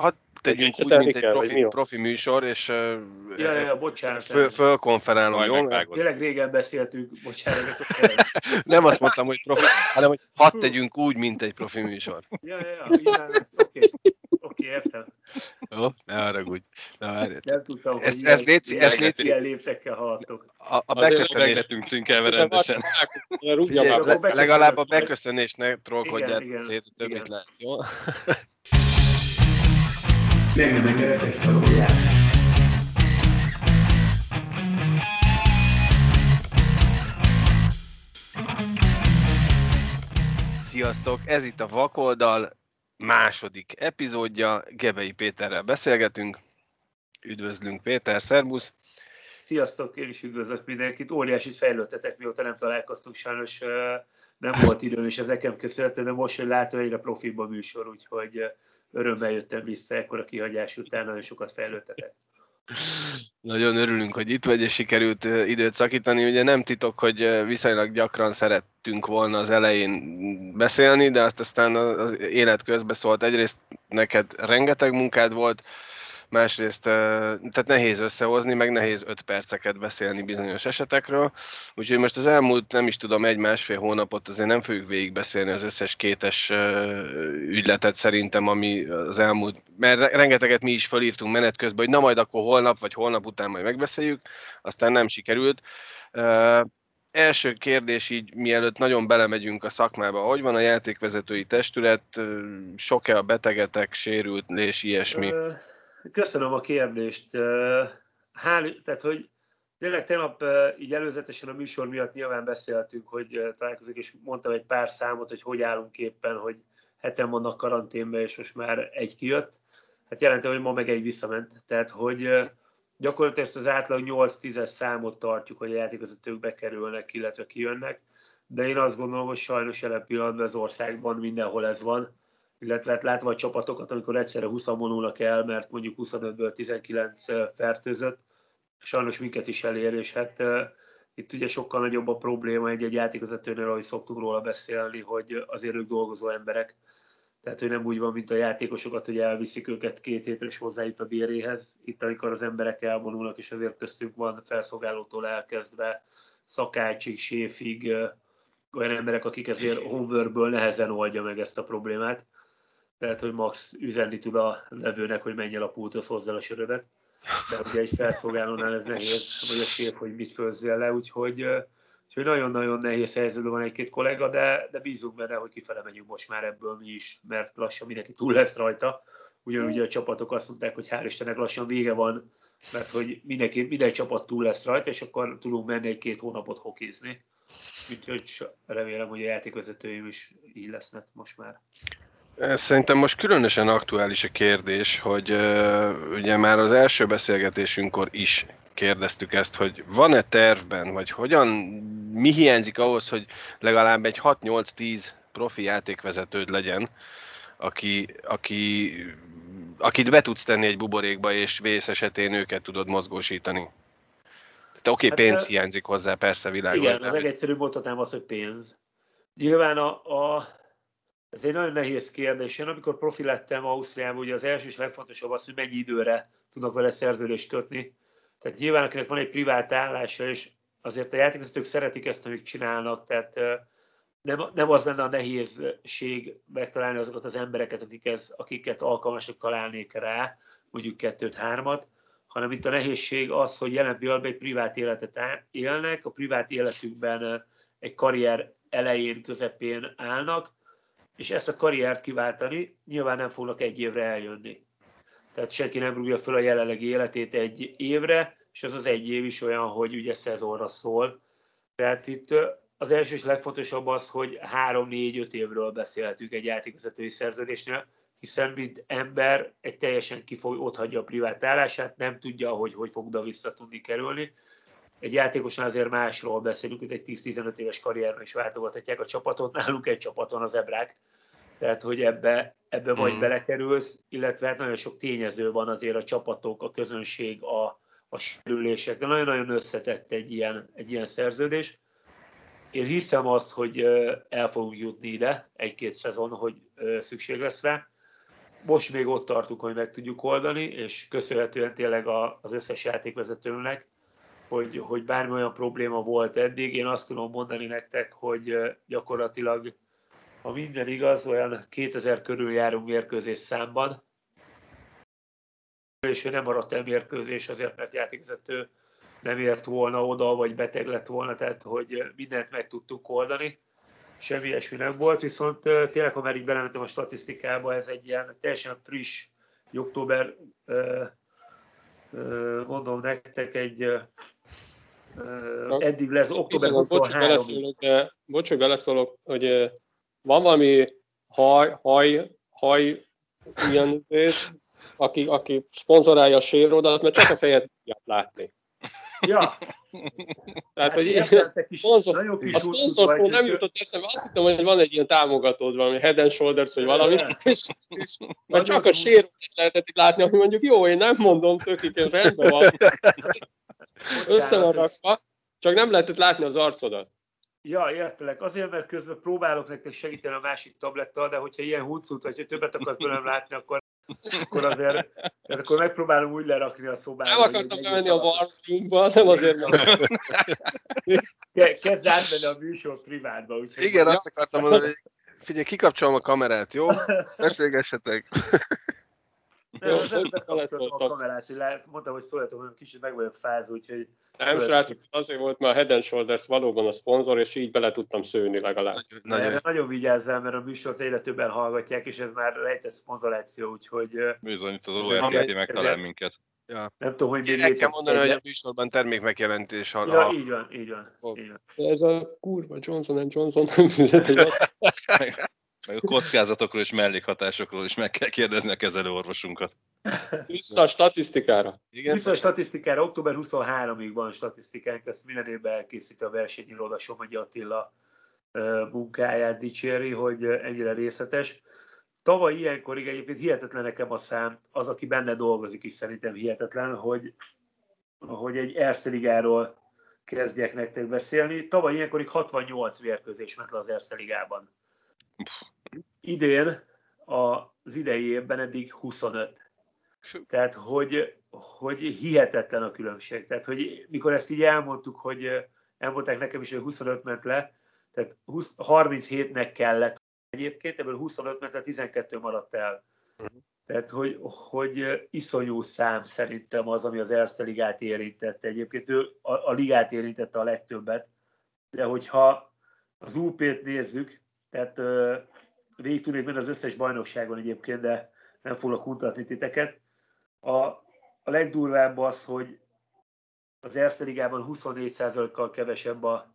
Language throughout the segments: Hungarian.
hadd tegyünk úgy, mint egy profi, profi műsor, és ja, ja, bocsánat, föl, fölkonferálom, jó? Tényleg régen beszéltünk, bocsánat. nem azt mondtam, hogy profi, hanem hogy hadd tegyünk úgy, mint egy profi műsor. Ja, ja, ja, oké. Okay. Oké, értem. Jó, ne haragudj. Ne Nem tudtam, ezt, hogy ezt léci, ezt léci. ilyen léptekkel haladtok. A, a beköszönés... szünkelve rendesen. Legalább a beköszönés ne trollkodját szét, a többit lehet, jó? Meg nem engedett egy Sziasztok! Ez itt a Vakoldal második epizódja. Gebei Péterrel beszélgetünk. Üdvözlünk Péter, szervusz! Sziasztok, én is üdvözlök mindenkit. Óriásit fejlődtetek, mióta nem találkoztunk, sajnos nem volt időm, és ezeken köszönhető, de most, hogy látom, egyre profibb a műsor, úgyhogy örömmel jöttem vissza ekkor a kihagyás után, nagyon sokat fejlődtetek. Nagyon örülünk, hogy itt vagy, és sikerült időt szakítani. Ugye nem titok, hogy viszonylag gyakran szerettünk volna az elején beszélni, de azt aztán az élet közbe szólt. Egyrészt neked rengeteg munkád volt, másrészt tehát nehéz összehozni, meg nehéz öt perceket beszélni bizonyos esetekről, úgyhogy most az elmúlt, nem is tudom, egy-másfél hónapot azért nem fogjuk végigbeszélni az összes kétes ügyletet szerintem, ami az elmúlt, mert rengeteget mi is felírtunk menet közben, hogy na majd akkor holnap, vagy holnap után majd megbeszéljük, aztán nem sikerült. Első kérdés így, mielőtt nagyon belemegyünk a szakmába, hogy van a játékvezetői testület, sok-e a betegetek, sérült és ilyesmi? Köszönöm a kérdést. Hál, tehát, hogy tényleg tegnap így előzetesen a műsor miatt nyilván beszéltünk, hogy találkozunk, és mondtam egy pár számot, hogy hogy állunk éppen, hogy heten vannak karanténben, és most már egy kijött. Hát jelentem, hogy ma meg egy visszament. Tehát, hogy gyakorlatilag ezt az átlag 8-10-es számot tartjuk, hogy a játékvezetők bekerülnek, illetve kijönnek. De én azt gondolom, hogy sajnos jelen pillanatban az országban mindenhol ez van illetve hát látva a csapatokat, amikor egyszerre 20 vonulnak el, mert mondjuk 25-ből 19 fertőzött, sajnos minket is elér, és hát itt ugye sokkal nagyobb a probléma egy-egy játékvezetőnél, ahogy szoktunk róla beszélni, hogy azért ők dolgozó emberek, tehát, hogy nem úgy van, mint a játékosokat, hogy elviszik őket két hétre és hozzájut a béréhez. Itt, amikor az emberek elvonulnak, és azért köztünk van felszolgálótól elkezdve szakácsig, séfig, olyan emberek, akik ezért homeworkből nehezen oldja meg ezt a problémát lehet, hogy Max üzenni tud a levőnek, hogy menj el a pulthoz hozzá a sörödet, de ugye egy felszolgálónál ez nehéz, vagy a séf, hogy mit főzzél le, úgyhogy, úgyhogy nagyon-nagyon nehéz helyzetben van egy-két kollega, de, de bízunk benne, hogy kifele megyünk most már ebből mi is, mert lassan mindenki túl lesz rajta. Ugyanúgy a csapatok azt mondták, hogy hál' Istennek lassan vége van, mert hogy mindenki, minden csapat túl lesz rajta, és akkor tudunk menni egy-két hónapot hokizni. Úgyhogy remélem, hogy a játékvezetőim is így lesznek most már. Szerintem most különösen aktuális a kérdés, hogy ugye már az első beszélgetésünkkor is kérdeztük ezt, hogy van-e tervben, vagy hogyan, mi hiányzik ahhoz, hogy legalább egy 6-8-10 profi játékvezetőd legyen, aki, aki, akit be tudsz tenni egy buborékba, és vész esetén őket tudod mozgósítani. Te oké, okay, hát, pénz hiányzik hozzá, persze világos. Igen, a legegyszerűbb mondhatnám az, hogy pénz. Nyilván a, a ez egy nagyon nehéz kérdés. Én amikor profi lettem Ausztriában, ugye az első és legfontosabb az, hogy mennyi időre tudnak vele szerződést kötni. Tehát nyilván, akinek van egy privát állása, és azért a játékvezetők szeretik ezt, amit csinálnak, tehát nem, nem az lenne a nehézség megtalálni azokat az embereket, akik ez, akiket alkalmasok találnék rá, mondjuk kettőt, hármat, hanem itt a nehézség az, hogy jelen pillanatban egy privát életet élnek, a privát életükben egy karrier elején, közepén állnak, és ezt a karriert kiváltani nyilván nem fognak egy évre eljönni. Tehát senki nem rúgja föl a jelenlegi életét egy évre, és az az egy év is olyan, hogy ugye szezonra szól. Tehát itt az első és legfontosabb az, hogy három-négy-öt évről beszélhetünk egy játékvezetői szerződésnél, hiszen mint ember egy teljesen kifog, ott hagyja a privát állását, nem tudja, hogy hogy fog oda vissza tudni kerülni. Egy játékosnál azért másról beszélünk, hogy egy 10-15 éves karrierben is váltogathatják a csapatot, nálunk egy csapat van az Ebrák, tehát hogy ebbe, ebbe vagy mm. belekerülsz, illetve hát nagyon sok tényező van azért a csapatok, a közönség, a, a sérülések, de nagyon-nagyon összetett egy ilyen, egy ilyen szerződés. Én hiszem azt, hogy el fogunk jutni ide egy-két szezon, hogy szükség lesz rá. most még ott tartunk, hogy meg tudjuk oldani, és köszönhetően tényleg az összes játékvezetőnek, hogy, hogy bármi olyan probléma volt eddig, én azt tudom mondani nektek, hogy gyakorlatilag, ha minden igaz, olyan 2000 körül járunk mérkőzés számban, és ő nem maradt el mérkőzés azért, mert játékvezető nem ért volna oda, vagy beteg lett volna, tehát hogy mindent meg tudtuk oldani. Semmi ilyesmi nem volt, viszont tényleg, ha már így belementem a statisztikába, ez egy ilyen teljesen friss, október, mondom nektek, egy eddig lesz október 23 Bocs, hogy beleszólok, hogy van valami haj, haj, haj ilyen aki, aki szponzorálja a sérodat, mert csak a fejet tudják látni. Ja. Tehát, hát hogy szponzor, a szponzorszó nem jutott eszembe, azt hittem, hogy van egy ilyen támogatód, valami Head and Shoulders, vagy valami, és, és mert csak a sérodat lehetett itt látni, ami mondjuk jó, én nem mondom, tökik, rendben van. Össze van rakva, csak nem lehetett látni az arcodat. Ja, értelek. Azért, mert közben próbálok nektek segíteni a másik tablettal, de hogyha ilyen huncut, vagy ha többet akarsz belőlem látni, akkor, akkor azért tehát akkor megpróbálom úgy lerakni a szobába. Nem akartam bemenni a warmroomba, nem azért mondom. Kezd átmenni a műsor privátba. Úgyhogy Igen, azt akartam mondani, hogy figyelj, kikapcsolom a kamerát, jó? Beszélgessetek. Nem a kamerát, mondtam, hogy szóljatok, hogy kicsit meg vagyok fázó, úgyhogy... Nem, srácok, azért volt, mert a Head and Shoulders valóban a szponzor, és így bele tudtam szőni legalább. Nagyon, nagyon, nagyon vigyázzál, mert a műsort egyre többen hallgatják, és ez már rejtett szponzoráció, úgyhogy... Bizony, itt az ORTT megtalál minket. Ja. Nem tudom, hogy El kell mondani, hogy a műsorban termék megjelentés. Ha, ja, így van, így van. Így van. Ez a kurva Johnson Johnson nem fizet egy meg a kockázatokról és mellékhatásokról is meg kell kérdezni a kezelőorvosunkat. Vissza a statisztikára. Igen. Vissza a statisztikára. Október 23-ig van statisztikánk, ezt minden évben elkészíti a versenyiroda Somogyi Attila munkáját dicséri, hogy ennyire részletes. Tavaly ilyenkorig egyébként hihetetlen nekem a szám, az, aki benne dolgozik is szerintem hihetetlen, hogy, hogy egy Erste Ligáról kezdjek nektek beszélni. Tavaly ilyenkorig 68 mérkőzés ment le az Erste Ligában. Idén az idei évben eddig 25. Tehát, hogy, hogy hihetetlen a különbség. Tehát, hogy mikor ezt így elmondtuk, hogy elmondták nekem is, hogy 25 ment le, tehát 20, 37-nek kellett egyébként, ebből 25 ment le, 12 maradt el. Uh-huh. Tehát, hogy, hogy iszonyú szám szerintem az, ami az Erste ligát érintette. Egyébként ő a, a ligát érintette a legtöbbet, de hogyha az UP-t nézzük, tehát végig tudnék menni az összes bajnokságon egyébként, de nem foglak kutatni titeket. A, a legdurvább az, hogy az Erste Ligában 24%-kal kevesebb a,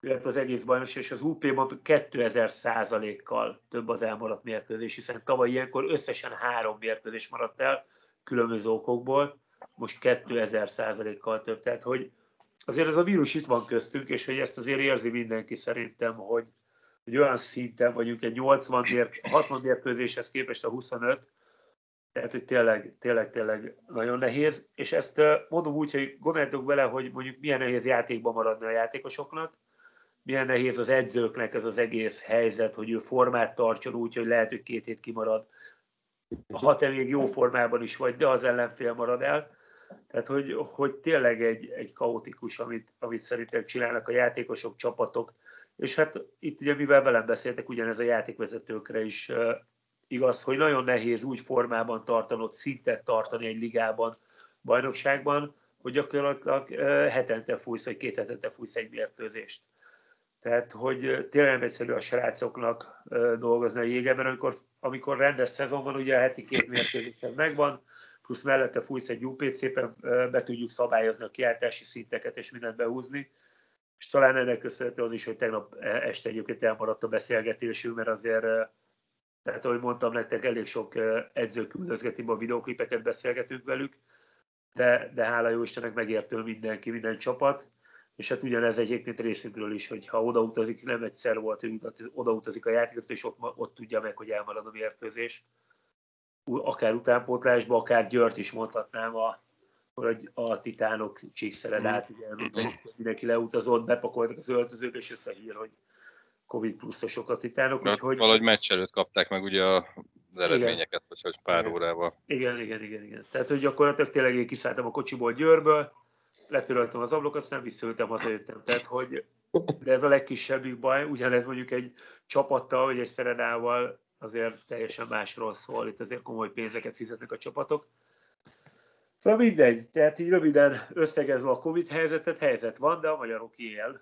illetve az egész bajnokság, és az UP-ban 2000% kal több az elmaradt mérkőzés, hiszen tavaly ilyenkor összesen három mérkőzés maradt el különböző okokból, most 2000 kal több. Tehát, hogy azért ez a vírus itt van köztünk, és hogy ezt azért érzi mindenki szerintem, hogy, hogy olyan szinten vagyunk, egy 80 mér, 60 mérkőzéshez képest a 25, tehát, hogy tényleg, tényleg, tényleg nagyon nehéz, és ezt mondom úgy, hogy gondoljatok bele, hogy mondjuk milyen nehéz játékban maradni a játékosoknak, milyen nehéz az edzőknek ez az egész helyzet, hogy ő formát tartson úgy, hogy lehet, hogy két hét kimarad, ha te még jó formában is vagy, de az ellenfél marad el. Tehát, hogy, hogy tényleg egy, egy kaotikus, amit, amit szerintem csinálnak a játékosok, csapatok, és hát itt ugye, mivel velem beszéltek, ugyanez a játékvezetőkre is igaz, hogy nagyon nehéz úgy formában tartanod, szintet tartani egy ligában, bajnokságban, hogy gyakorlatilag hetente fújsz, vagy két hetente fújsz egy mérkőzést. Tehát, hogy tényleg egyszerű a srácoknak dolgozni a jégeben, amikor, amikor rendes szezon van, ugye a heti két mérkőzés megvan, plusz mellette fújsz egy UP, szépen be tudjuk szabályozni a kiáltási szinteket és mindent behúzni és talán ennek köszönhető az is, hogy tegnap este egyébként elmaradt a beszélgetésünk, mert azért, tehát ahogy mondtam nektek, elég sok edző küldözgeti a videóklipeket, beszélgetünk velük, de, de hála jó Istennek megértő mindenki, minden csapat, és hát ugyanez egyébként részünkről is, hogy ha odautazik, nem egyszer volt, hogy odautazik a játékos, és ott, ott tudja meg, hogy elmarad a mérkőzés. Akár utánpótlásba, akár Györt is mondhatnám a hogy a titánok csíkszered mm. át, ugye mindenki leutazott, bepakoltak az öltözők, és jött a hír, hogy Covid pluszosok a titánok. Úgyhogy... Valahogy meccs előtt kapták meg ugye az eredményeket, vagy hogy pár igen. órával. Igen, igen, igen, igen. Tehát, hogy gyakorlatilag tényleg én kiszálltam a kocsiból Győrből, letöröltem az ablakot, aztán visszaültem, hazajöttem. Tehát, hogy de ez a legkisebbik baj, ugyanez mondjuk egy csapattal, vagy egy szeredával azért teljesen másról szól, itt azért komoly pénzeket fizetnek a csapatok. Szóval mindegy, tehát így röviden összegezve a Covid helyzetet, helyzet van, de a magyarok él,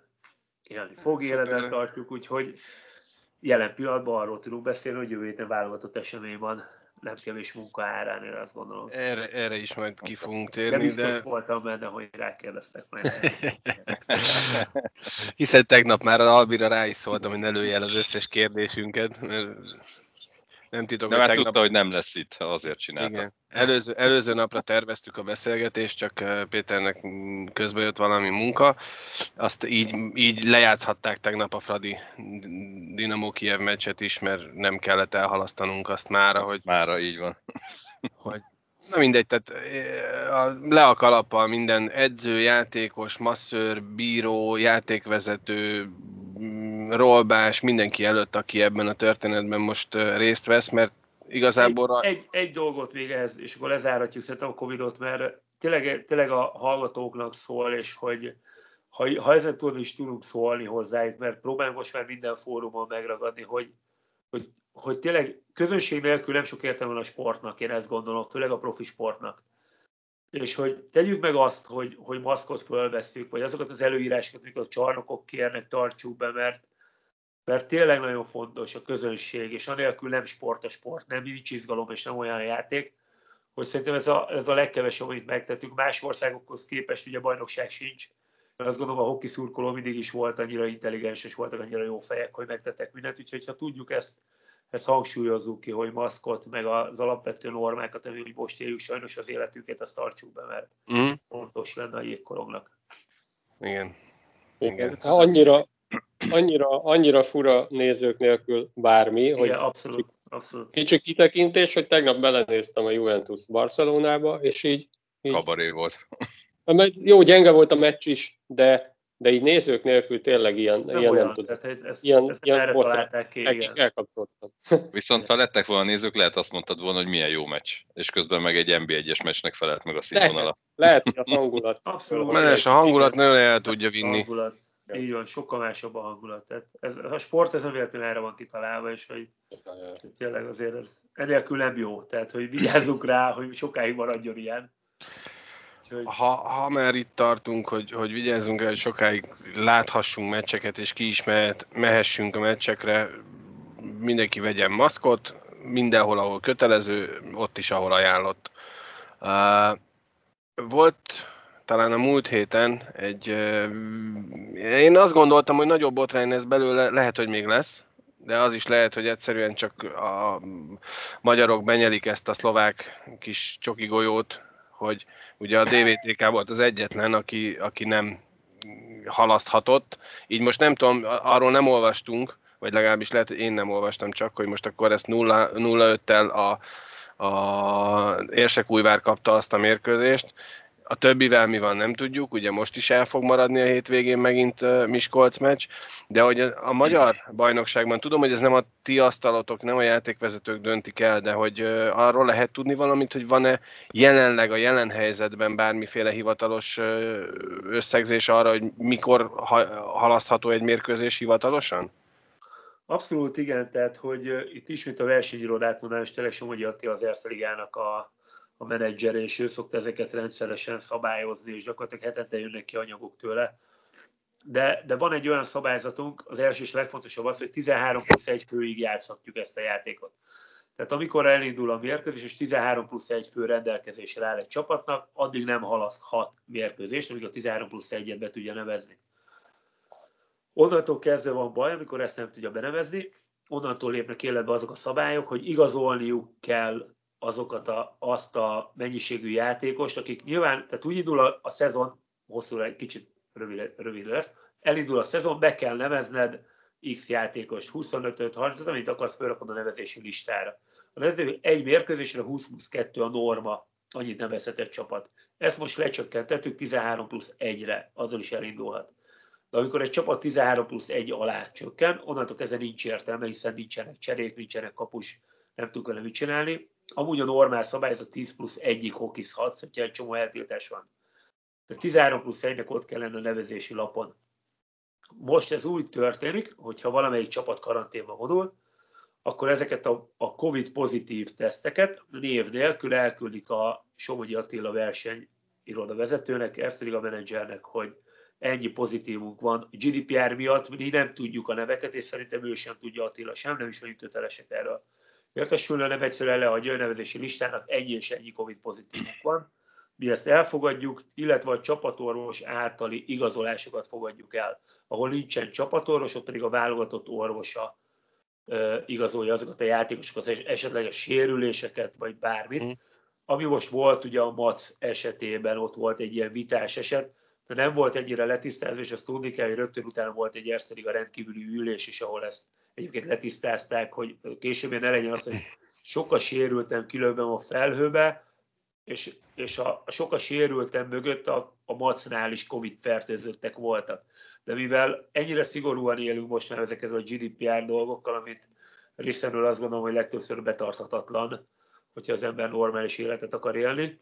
élni fog, életben tartjuk, úgyhogy jelen pillanatban arról tudunk beszélni, hogy jövő héten válogatott esemény van nem kevés munka árán, én azt gondolom. Erre, erre is majd ki fogunk térni, de... biztos de... voltam benne, hogy rákérdeztek majd. Hiszen tegnap már a Albira rá is szóltam, hogy ne lőj el az összes kérdésünket, mert nem titok, De hogy tegnap... tudta, hogy nem lesz itt, azért csinálta. Igen. Előző, előző napra terveztük a beszélgetést, csak Péternek közben jött valami munka. Azt így, így lejátszhatták tegnap a Fradi Dinamo Kiev meccset is, mert nem kellett elhalasztanunk azt mára, hogy... Mára, így van. Hogy Na mindegy, tehát eh, le a kalappal minden edző, játékos, masször, bíró, játékvezető, Rolbás, mindenki előtt, aki ebben a történetben most részt vesz, mert igazából... Egy, egy, egy dolgot még ez, és akkor lezáratjuk szerintem a Covid-ot, mert tényleg, tényleg a hallgatóknak szól, és hogy ha, ha ezen túl is tudunk szólni hozzájuk, mert próbálunk most már minden fórumon megragadni, hogy, hogy, hogy tényleg közönség nélkül nem sok értelme van a sportnak, én ezt gondolom, főleg a profi sportnak. És hogy tegyük meg azt, hogy, hogy maszkot fölveszünk, vagy azokat az előírásokat, amiket a csarnokok kérnek, tartsuk be, mert, mert tényleg nagyon fontos a közönség, és anélkül nem sport a sport, nem nincs izgalom, és nem olyan játék, hogy szerintem ez a, ez a legkevesebb, amit megtettük. Más országokhoz képest ugye bajnokság sincs, mert azt gondolom a hoki szurkoló mindig is volt annyira intelligens, és voltak annyira jó fejek, hogy megtettek mindent, úgyhogy ha tudjuk ezt ezt hangsúlyozzuk ki, hogy maszkot, meg az alapvető normákat, ami most éljük sajnos az életünket, azt tartsuk be, mert mm. fontos lenne a jégkorongnak. Igen. Igen. Hát annyira, annyira, annyira fura nézők nélkül bármi, Igen, hogy abszolút, abszolút. kicsi kitekintés, hogy tegnap belenéztem a Juventus Barcelonába, és így, így Kabaré volt. Jó, gyenge volt a meccs is, de de így nézők nélkül tényleg ilyen nem, ilyen olyan, nem tudom. Tehát ez, ilyen, ezt ilyen erre találták ki, igen. Elkapcsoltam. Viszont ha lettek volna nézők, lehet azt mondtad volna, hogy milyen jó meccs. És közben meg egy NB1-es meccsnek felelt meg a színvonalat. Lehet, lehet, hogy a hangulat. Abszolút. Menes, a hangulat nagyon el tudja vinni. Hangulat. Így van, sokkal másabb a hangulat. Tehát ez, a sport ez nem véletlenül erre van kitalálva, és hogy, tényleg azért ez enélkül nem jó. Tehát, hogy vigyázzunk rá, hogy sokáig maradjon ilyen. Úgyhogy... Ha, ha már itt tartunk, hogy, hogy vigyázzunk el, hogy sokáig láthassunk meccseket, és ki is mehet, mehessünk a meccsekre, mindenki vegyen maszkot, mindenhol, ahol kötelező, ott is, ahol ajánlott. Uh, volt talán a múlt héten egy... Én azt gondoltam, hogy nagyobb botrány lesz belőle, lehet, hogy még lesz, de az is lehet, hogy egyszerűen csak a magyarok benyelik ezt a szlovák kis csoki golyót, hogy ugye a DVTK volt az egyetlen, aki, aki nem halaszthatott. Így most nem tudom, arról nem olvastunk, vagy legalábbis lehet, hogy én nem olvastam csak, hogy most akkor ezt 0-5-tel a, a Érsekújvár kapta azt a mérkőzést, a többivel mi van, nem tudjuk, ugye most is el fog maradni a hétvégén megint Miskolc meccs, de hogy a, magyar bajnokságban, tudom, hogy ez nem a ti asztalotok, nem a játékvezetők döntik el, de hogy arról lehet tudni valamit, hogy van-e jelenleg a jelen helyzetben bármiféle hivatalos összegzés arra, hogy mikor ha, halasztható egy mérkőzés hivatalosan? Abszolút igen, tehát hogy itt ismét a versenyirodát mondanám, és tényleg Somogyi Attila az Erszeligának a a menedzser, és ő szokta ezeket rendszeresen szabályozni, és gyakorlatilag hetente jönnek ki anyagok tőle. De, de van egy olyan szabályzatunk, az első és legfontosabb az, hogy 13 plusz 1 főig játszhatjuk ezt a játékot. Tehát amikor elindul a mérkőzés, és 13 plusz 1 fő rendelkezésre áll egy csapatnak, addig nem halaszthat mérkőzést, amíg a 13 plusz 1-et be tudja nevezni. Onnantól kezdve van baj, amikor ezt nem tudja benevezni, onnantól lépnek életbe azok a szabályok, hogy igazolniuk kell azokat a, azt a mennyiségű játékost, akik nyilván, tehát úgy indul a, a szezon, hosszú, egy kicsit rövid, rövid lesz, elindul a szezon, be kell nevezned X játékost, 25-öt, 30 amit akarsz, felrakod a nevezési listára. A nevező egy mérkőzésre 20 plusz 2 a norma, annyit nevezhetett csapat. Ezt most lecsökkentettük 13 plusz 1-re, azzal is elindulhat. De amikor egy csapat 13 plusz 1 alá csökken, onnantól kezdve nincs értelme, hiszen nincsenek cserék, nincsenek kapus nem tudunk vele mit csinálni. Amúgy a normál szabály, ez a 10 plusz 1-ig hokizhatsz, hogyha egy csomó eltiltás van. A 13 plusz 1-nek ott kell lenni a nevezési lapon. Most ez úgy történik, hogyha valamelyik csapat karanténba vonul, akkor ezeket a, a COVID pozitív teszteket név nélkül elküldik a Somogyi Attila verseny iroda vezetőnek, Erszeliga menedzsernek, hogy ennyi pozitívunk van. GDPR miatt mi nem tudjuk a neveket, és szerintem ő sem tudja Attila sem, nem is vagyunk kötelesek erről értesülne, nem egyszerűen leadja a nevezési listának ennyi és ennyi COVID pozitívunk van. Mi ezt elfogadjuk, illetve a csapatorvos általi igazolásokat fogadjuk el. Ahol nincsen csapatorvos, ott pedig a válogatott orvosa igazolja azokat a játékosokat, esetleges sérüléseket, vagy bármit. Mm. Ami most volt ugye a MAC esetében, ott volt egy ilyen vitás eset, de nem volt ennyire letisztázva, és azt tudni kell, hogy rögtön utána volt egy Erszelig a rendkívüli ülés is, ahol ezt egyébként letisztázták, hogy később ne legyen az, hogy sokkal sérültem kilövem a felhőbe, és, és a, a sokkal sérültem mögött a, a macnál is Covid fertőzöttek voltak. De mivel ennyire szigorúan élünk most már ezekkel a GDPR dolgokkal, amit részemről azt gondolom, hogy legtöbbször betarthatatlan, hogyha az ember normális életet akar élni,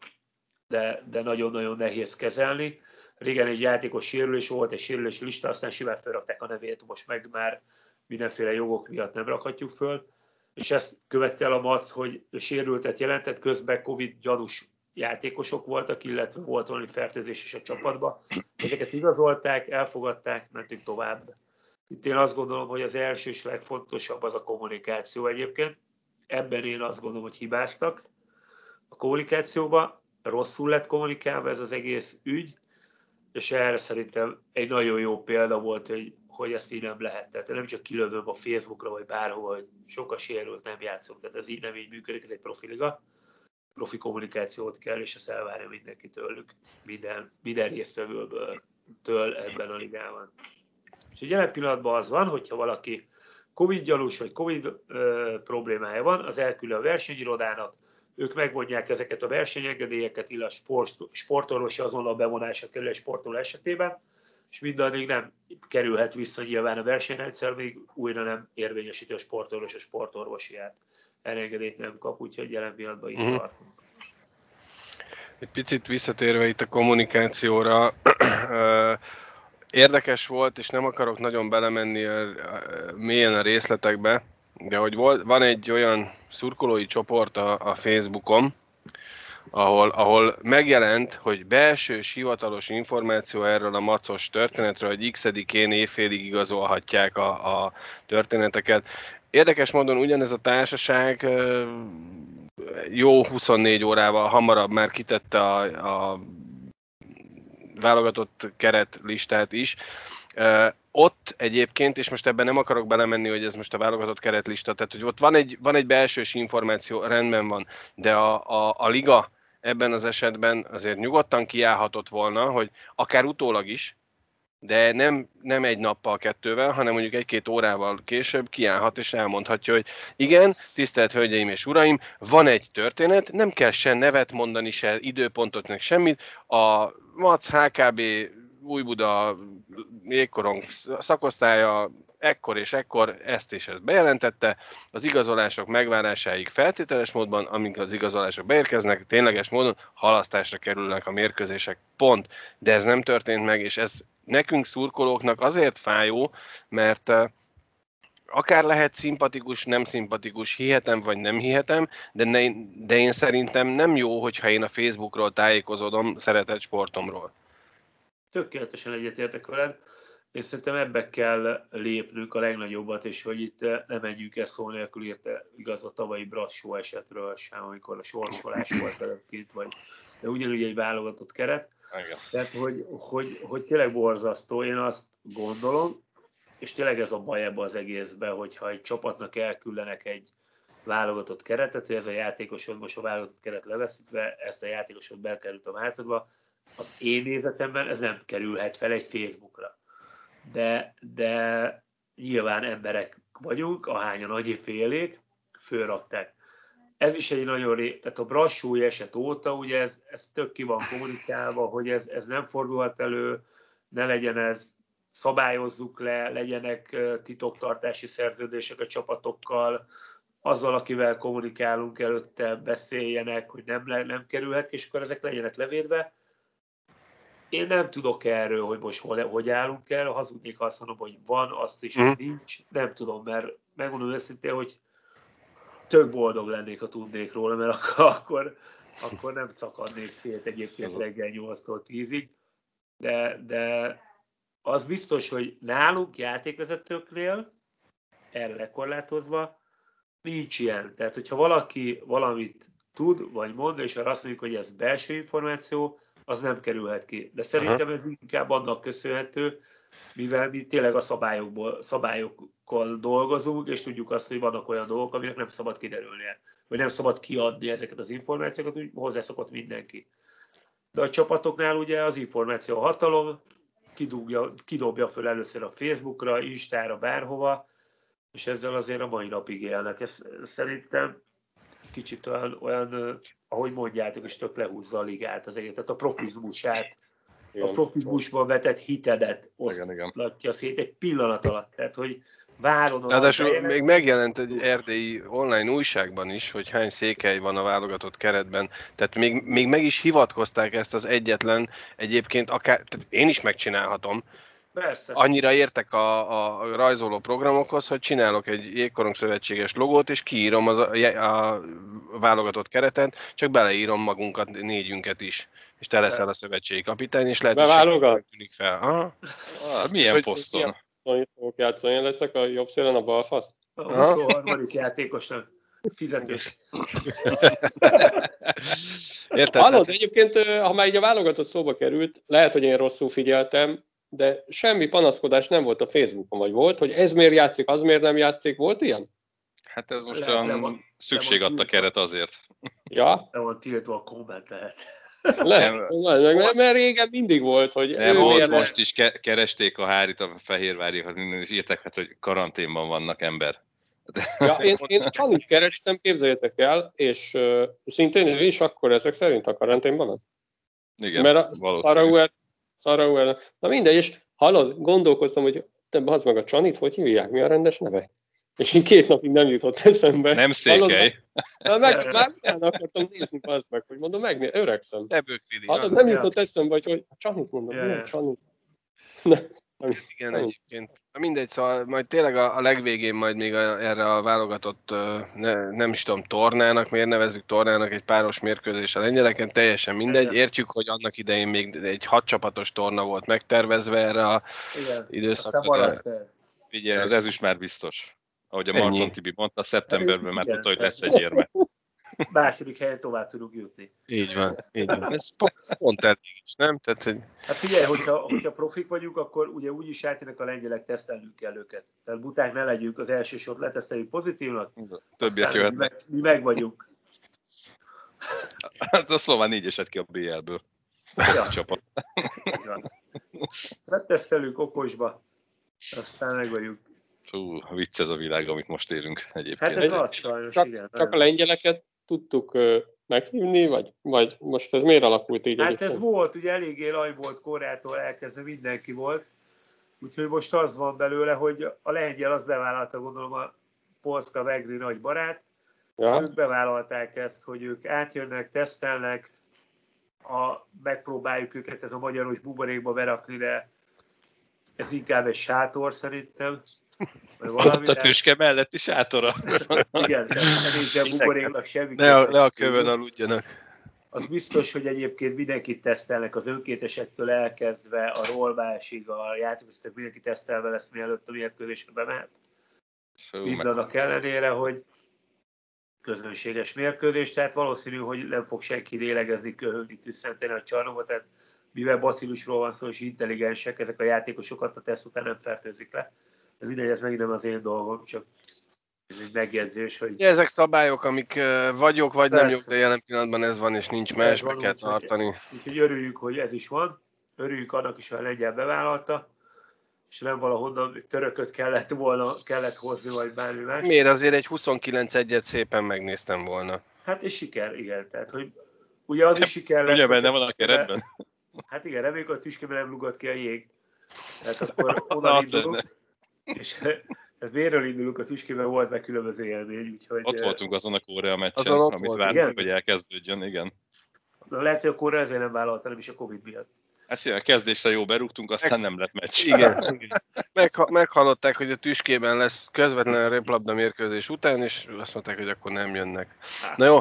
de, de nagyon-nagyon nehéz kezelni. Régen egy játékos sérülés volt, egy sérülés lista, aztán simán felrakták a nevét, most meg már mindenféle jogok miatt nem rakhatjuk föl. És ezt követte el a MAC, hogy sérültet jelentett, közben Covid gyanús játékosok voltak, illetve volt valami fertőzés is a csapatba. Ezeket igazolták, elfogadták, mentünk tovább. Itt én azt gondolom, hogy az első és legfontosabb az a kommunikáció egyébként. Ebben én azt gondolom, hogy hibáztak a kommunikációba, rosszul lett kommunikálva ez az egész ügy, és erre szerintem egy nagyon jó példa volt, hogy, hogy ezt így nem lehet. Tehát nem csak kilövöm a Facebookra, vagy bárhol, hogy sokkal sérült, nem játszunk. Tehát ez így nem így működik, ez egy profiliga. Profi kommunikációt kell, és ezt elvárja mindenki tőlük, minden, minden résztvevőből től ebben a ligában. És jelen pillanatban az van, hogyha valaki Covid gyanús vagy Covid ö, problémája van, az elküldi a versenyirodának, ők megvonják ezeket a versenyengedélyeket, illetve sport, sportorvosi azonnal bevonásra kerül egy sportoló esetében, és mindaddig nem kerülhet vissza nyilván a versenyrendszer, még újra nem érvényesíti a sportorvos a sportorvosiát. Elengedét nem kap, úgyhogy jelen pillanatban így uh-huh. tartunk. Egy picit visszatérve itt a kommunikációra, érdekes volt, és nem akarok nagyon belemenni a, mélyen a részletekbe, de hogy volt, van egy olyan szurkolói csoport a, a Facebookon, ahol, ahol megjelent, hogy belső és hivatalos információ erről a macos történetről, hogy x-én évfélig igazolhatják a, a történeteket. Érdekes módon ugyanez a társaság jó 24 órával hamarabb már kitette a, a válogatott keret listát is, ott egyébként, és most ebben nem akarok belemenni, hogy ez most a válogatott keretlista, tehát hogy ott van egy, van egy belsős információ, rendben van, de a, a, a liga ebben az esetben azért nyugodtan kiállhatott volna, hogy akár utólag is, de nem, nem egy nappal, kettővel, hanem mondjuk egy-két órával később kiállhat és elmondhatja, hogy igen, tisztelt Hölgyeim és Uraim, van egy történet, nem kell se nevet mondani, se időpontot, meg semmit. A MAC HKB Új-Buda jégkorong szakosztálya ekkor és ekkor ezt és ezt bejelentette, az igazolások megvárásáig feltételes módban, amíg az igazolások beérkeznek, tényleges módon halasztásra kerülnek a mérkőzések, pont. De ez nem történt meg, és ez nekünk szurkolóknak azért fájó, mert eh, akár lehet szimpatikus, nem szimpatikus, hihetem vagy nem hihetem, de, ne, de én szerintem nem jó, hogyha én a Facebookról tájékozódom szeretett sportomról. Tökéletesen egyetértek veled. Én szerintem ebbe kell lépnünk a legnagyobbat, és hogy itt nem menjünk el szó nélkül érte igaz a tavalyi Brassó esetről sem, amikor a sorsolás volt előként, vagy de ugyanúgy egy válogatott keret. Igen. Tehát, hogy, hogy, hogy tényleg borzasztó, én azt gondolom, és tényleg ez a baj ebbe az egészben, hogyha egy csapatnak elküldenek egy válogatott keretet, hogy ez a játékosod most a válogatott keret leveszítve, ezt a játékosod belkerült a váltatba, az én nézetemben ez nem kerülhet fel egy Facebookra. De, de nyilván emberek vagyunk, ahányan nagyi félék, fölrakták. Ez is egy nagyon ré... tehát a brassúi eset óta, ugye ez, ez tök ki van kommunikálva, hogy ez, ez nem fordulhat elő, ne legyen ez, szabályozzuk le, legyenek titoktartási szerződések a csapatokkal, azzal, akivel kommunikálunk előtte, beszéljenek, hogy nem, nem kerülhet, és akkor ezek legyenek levédve. Én nem tudok erről, hogy most hol, hogy állunk el, hazudnék azt mondom, hogy van, azt is, hogy nincs, nem tudom, mert megmondom őszintén, hogy tök boldog lennék, ha tudnék róla, mert akkor, akkor nem szakadnék szét egyébként reggel 8-tól 10-ig, de, de az biztos, hogy nálunk játékvezetőknél, erre lekorlátozva, nincs ilyen. Tehát, hogyha valaki valamit tud, vagy mond, és arra azt mondjuk, hogy ez belső információ, az nem kerülhet ki. De szerintem ez inkább annak köszönhető, mivel mi tényleg a szabályokból, szabályokkal dolgozunk, és tudjuk azt, hogy vannak olyan dolgok, aminek nem szabad kiderülnie, vagy nem szabad kiadni ezeket az információkat, úgy hozzászokott mindenki. De a csapatoknál ugye az információ a hatalom, kidugja, kidobja föl először a Facebookra, Instára, bárhova, és ezzel azért a mai napig élnek. Ez szerintem kicsit olyan, olyan ahogy mondjátok, és tök lehúzza a ligát az tehát a profizmusát, igen. a profizmusban vetett hitedet oszlatja szét egy pillanat alatt. Tehát, hogy váron Ráadásul még megjelent egy erdélyi online újságban is, hogy hány székely van a válogatott keretben. Tehát még, még meg is hivatkozták ezt az egyetlen, egyébként akár, tehát én is megcsinálhatom, Persze. Annyira értek a, a rajzoló programokhoz, hogy csinálok egy jégkorong szövetséges logót, és kiírom az a, a válogatott keretet, csak beleírom magunkat, négyünket is. És te leszel a szövetségi kapitány, és lehet, hogy tűnik fel. Aha. Ah, milyen hogy, poszton? Milyen fogok játszani? Én leszek a jobb szélen a balfasz? A 23. játékosnak. Fizetős. Érted? Hallod, egyébként, ha már így a válogatott szóba került, lehet, hogy én rosszul figyeltem, de semmi panaszkodás nem volt a Facebookon, vagy volt, hogy ez miért játszik, az miért nem játszik, volt ilyen? Hát ez most Lehet, olyan szükség adta keret azért. Ja? Nem volt tiltva a komment lehet. Lehet, nem, mert, mert régen mindig volt, hogy nem, ő volt, most is ke- keresték a hárit a fehérváriakat, minden, és írták, hát, hogy karanténban vannak ember. Ja, én, én Csanit kerestem, képzeljétek el, és uh, szintén ő is akkor ezek szerint a karanténban van. Igen, Mert a Sarauer Szarau ellen. Na mindegy, és hallod, gondolkoztam, hogy te az meg a Csanit, hogy hívják, mi a rendes neve? És én két napig nem jutott eszembe. Nem székely. Hallod, meg, már utána akartam nézni, az meg, hogy mondom, meg, öregszem. Ebből Hallod, nem jutott eszembe, hogy, hogy a Csanit mondom, yeah. mi a Csanit? Igen, egyébként. Na mindegy, szóval majd tényleg a, a legvégén majd még a, erre a válogatott, ne, nem is tudom, tornának, miért nevezzük tornának egy páros mérkőzés a lengyeleken, teljesen mindegy. Értjük, hogy annak idején még egy hatcsapatos torna volt megtervezve erre a Igen, időszakra. Ugye, az ezüst már biztos. Ahogy a Marton Tibi mondta, szeptemberben már tudta, hogy lesz egy érme második helyen tovább tudunk jutni. Így van, így van. Ez pont, ez pont elég is, nem? Tehát, hogy... Hát figyelj, hogyha, hogyha profik vagyunk, akkor ugye úgy is átjönnek a lengyelek, tesztelnünk kell őket. Tehát buták ne legyünk, az első sort leteszteljük pozitívnak, Többiek jöhetnek. Mi meg, mi meg vagyunk. Hát a szlován négy esett ki a BL-ből. Ja. csapat. Letesztelünk okosba, aztán meg vagyunk. Fú, vicc ez a világ, amit most élünk egyébként. Hát ez az sajnos, csak, igen. Csak a lengyeleket tudtuk meghívni, vagy, vagy most ez miért alakult így? Hát egyébként? ez volt, ugye eléggé laj volt korától elkezdve, mindenki volt. Úgyhogy most az van belőle, hogy a lengyel az bevállalta, gondolom a Polska Vegri nagy barát. Ja. Ők bevállalták ezt, hogy ők átjönnek, tesztelnek, a, megpróbáljuk őket ez a magyaros buborékba berakni, de ez inkább egy sátor szerintem. Valami a tüske melletti sátora. Igen, nem buboréknak semmi. Ne a, ne a kövön aludjanak. Az biztos, hogy egyébként mindenkit tesztelnek, az önkétesektől elkezdve a rollvásig, a játékosztok mindenki tesztelve lesz, mielőtt a mérkőzésre bemehet. Mindannak ellenére, hogy közönséges mérkőzés, tehát valószínű, hogy nem fog senki lélegezni, köhögni, tüsszenteni a csarnokba, tehát mivel bacilusról van szó, és intelligensek, ezek a játékosokat a teszt után nem fertőzik le. Ez mindegy, ez megint nem az én dolgom, csak ez egy megjegyzés, hogy... Ja, ezek szabályok, amik vagyok, vagy Persze. nem jók, de jelen pillanatban ez van, és nincs más, meg kell tartani. Úgyhogy örüljük, hogy ez is van. Örüljük annak is, hogy a lengyel bevállalta és nem valahonnan törököt kellett volna kellett hozni, vagy bármi más. Miért? Azért egy 29 egyet szépen megnéztem volna. Hát és siker, igen. Tehát, hogy ugye az is siker lesz. Ugye benne van a keretben? Hát igen, reméljük, hogy tüskében nem rugott ki a jég. Tehát akkor oda indulunk. És Tehát miért indulunk a tüskében, volt meg különböző élmény, úgyhogy... Ott voltunk azon a Korea meccsen, azon amit vártunk, hogy elkezdődjön, igen. Na, lehet, hogy a Korea ezért nem vállalta, nem is a Covid miatt. Hát a kezdésre jó berúgtunk, aztán Meg... nem lett meccs. Igen. Meg, meghallották, hogy a tüskében lesz közvetlenül a réplabda mérkőzés után, és azt mondták, hogy akkor nem jönnek. Na jó,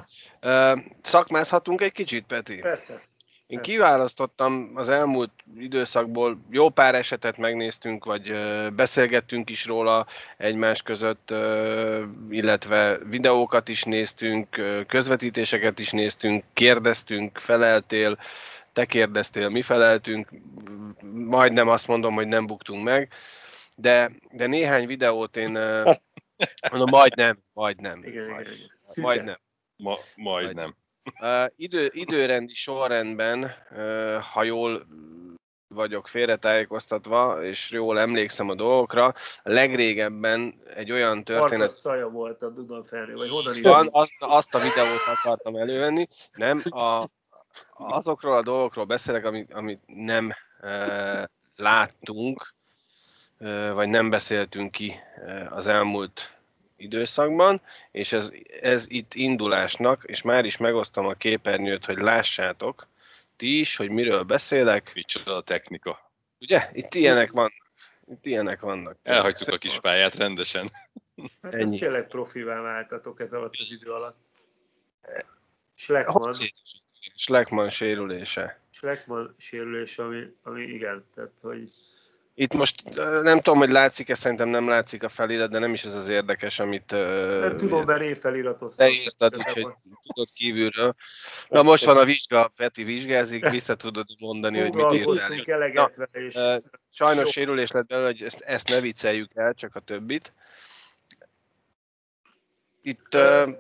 szakmázhatunk egy kicsit, Peti? Persze. Én kiválasztottam az elmúlt időszakból, jó pár esetet megnéztünk, vagy beszélgettünk is róla egymás között, illetve videókat is néztünk, közvetítéseket is néztünk, kérdeztünk, feleltél, te kérdeztél, mi feleltünk, majdnem azt mondom, hogy nem buktunk meg, de, de néhány videót én mondom, majdnem, majdnem, igen, majd, igen, igen. majdnem. Ma, majdnem. Uh, idő, időrendi sorrendben, uh, ha jól vagyok félretájékoztatva, és jól emlékszem a dolgokra, a legrégebben egy olyan történet... Markas szaja volt a Dunaferré, vagy honnan Van, azt, azt a videót akartam elővenni, nem, a, azokról a dolgokról beszélek, amit, amit nem e, láttunk, e, vagy nem beszéltünk ki e, az elmúlt időszakban, és ez, ez itt indulásnak, és már is megosztom a képernyőt, hogy lássátok ti is, hogy miről beszélek. Micsoda a technika. Ugye? Itt ilyenek van. Itt ilyenek vannak. Elhagytuk a kis pályát rendesen. Hát Ennyi. tényleg profivá váltatok ez alatt az idő alatt. Schleckman. Schleckman sérülése. Schleckman sérülés, ami, ami igen, tehát hogy itt most nem tudom, hogy látszik-e, szerintem nem látszik a felirat, de nem is ez az érdekes, amit... Nem tudom, mert én feliratoztam. Te írtad, úgyhogy tudod kívülről. Na most van a vizsga, Peti vizsgázik, vissza tudod mondani, hogy mit írtál. Na, és sajnos sok. sérülés lett belőle, hogy ezt, ezt ne vicceljük el, csak a többit. Itt... Uh,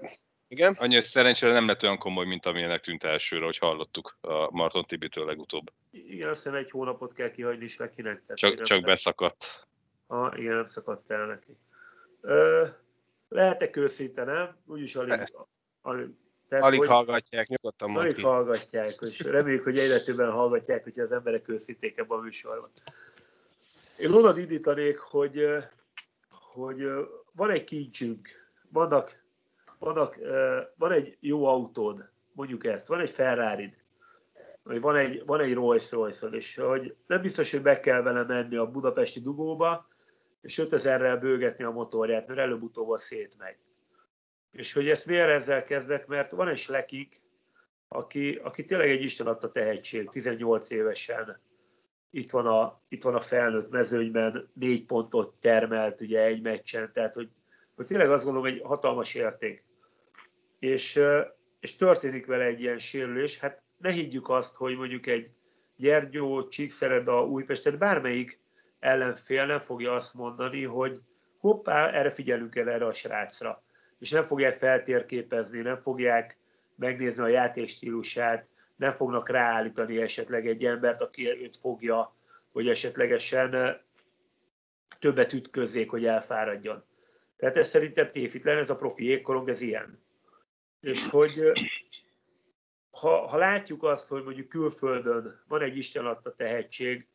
igen? Annyi, hogy szerencsére nem lett olyan komoly, mint amilyenek tűnt elsőre, hogy hallottuk a Marton Tibitől legutóbb. Igen, azt hiszem egy hónapot kell kihagyni is nekinek. Csak, csak beszakadt. Ah, igen, nem szakadt el neki. Ö, lehetek őszinte, nem? Úgyis alig, alig, tehát, alig hogy, hallgatják, nyugodtan Alig ki. hallgatják, és reméljük, hogy egyre többen hallgatják, hogyha az emberek őszinték ebben a műsorban. Én oda indítanék, hogy, hogy van egy kincsünk, vannak vannak, van egy jó autód, mondjuk ezt, van egy ferrari vagy van egy, van egy Rolls royce és hogy nem biztos, hogy be kell vele menni a budapesti dugóba, és 5000-rel bőgetni a motorját, mert előbb-utóbb szét megy. És hogy ezt miért ezzel kezdek, mert van egy slekik, aki, aki tényleg egy Isten adta tehetség, 18 évesen itt van a, itt van a felnőtt mezőnyben, négy pontot termelt ugye egy meccsen, tehát hogy, hogy tényleg azt gondolom, egy hatalmas érték és, és történik vele egy ilyen sérülés, hát ne higgyük azt, hogy mondjuk egy Gyergyó, Csíkszereda, Újpestet, bármelyik ellenfél nem fogja azt mondani, hogy hoppá, erre figyelünk el erre a srácra. És nem fogják feltérképezni, nem fogják megnézni a játékstílusát, nem fognak ráállítani esetleg egy embert, aki őt fogja, hogy esetlegesen többet ütközzék, hogy elfáradjon. Tehát ez szerintem tévhitlen, ez a profi jégkorong, ez ilyen és hogy ha, ha látjuk azt, hogy mondjuk külföldön van egy Isten adta tehetség,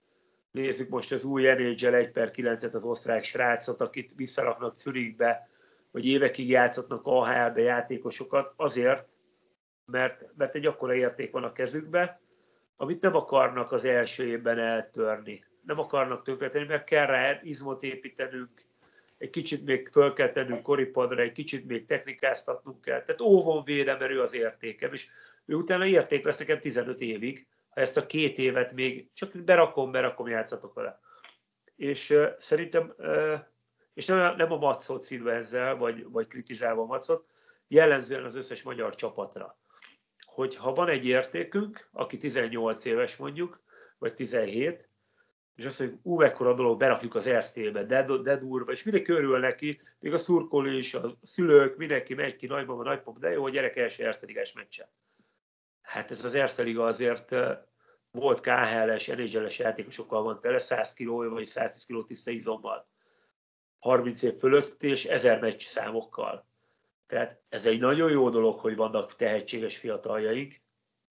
nézzük most az új NHL 1 per 9-et, az osztrák srácot, akit visszaraknak Zürichbe, hogy évekig játszhatnak AHL-be játékosokat, azért, mert, mert egy akkora érték van a kezükbe, amit nem akarnak az első évben eltörni. Nem akarnak tönkretenni, mert kell rá izmot építenünk, egy kicsit még föl kell tennünk koripadra, egy kicsit még technikáztatnunk kell. Tehát óvon véde, mert ő az értékem, és ő utána érték lesz nekem 15 évig, ha ezt a két évet még csak berakom, berakom, játszatok vele. És uh, szerintem, uh, és nem, nem a Macot színve ezzel, vagy, vagy kritizálva a Macot, jellemzően az összes magyar csapatra. Hogy ha van egy értékünk, aki 18 éves mondjuk, vagy 17, és azt mondjuk, ú, ekkora dolog, berakjuk az erstébe, de, de durva, és mindenki örül neki, még a szurkoló is, a szülők, mindenki megy ki, nagymama, nagypapa, de jó, a gyerek első erszteligás meccse. Hát ez az erszteliga azért volt KHL-es, NHL-es játékosokkal van tele, 100 kg vagy 110 kg tiszta izommal. 30 év fölött és 1000 meccs számokkal. Tehát ez egy nagyon jó dolog, hogy vannak tehetséges fiataljaink,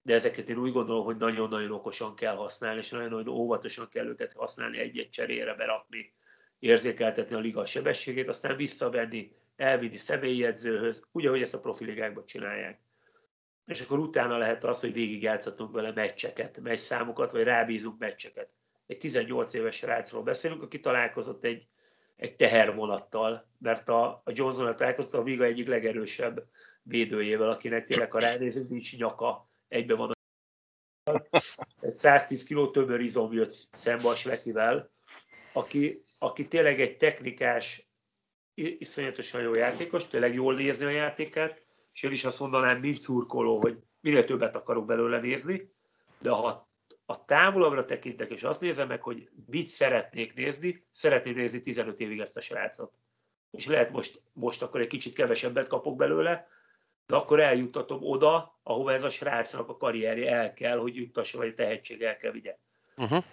de ezeket én úgy gondolom, hogy nagyon-nagyon okosan kell használni, és nagyon-nagyon óvatosan kell őket használni egy-egy cserére berakni, érzékeltetni a liga sebességét, aztán visszavenni, elvinni személyjegyzőhöz, úgy, ahogy ezt a profiligákban csinálják. És akkor utána lehet az, hogy végigjátszhatunk vele meccseket, meccs számokat, vagy rábízunk meccseket. Egy 18 éves srácról beszélünk, aki találkozott egy, egy tehervonattal, mert a, a Johnson találkozott a Viga egyik legerősebb védőjével, akinek tényleg, ha ránézünk, nincs nyaka, egybe van a egy 110 kg tömör izom jött szembe a Svekivel, aki, aki tényleg egy technikás, iszonyatosan jó játékos, tényleg jól nézni a játékát, és én is azt mondanám, mint szurkoló, hogy minél többet akarok belőle nézni, de ha a távolabbra tekintek, és azt nézem meg, hogy mit szeretnék nézni, szeretném nézni 15 évig ezt a srácot. És lehet most, most akkor egy kicsit kevesebbet kapok belőle, de akkor eljutatom oda, ahova ez a srácnak a karrierje el kell, hogy juttassa, vagy a tehetség el kell vigye. Uh-huh.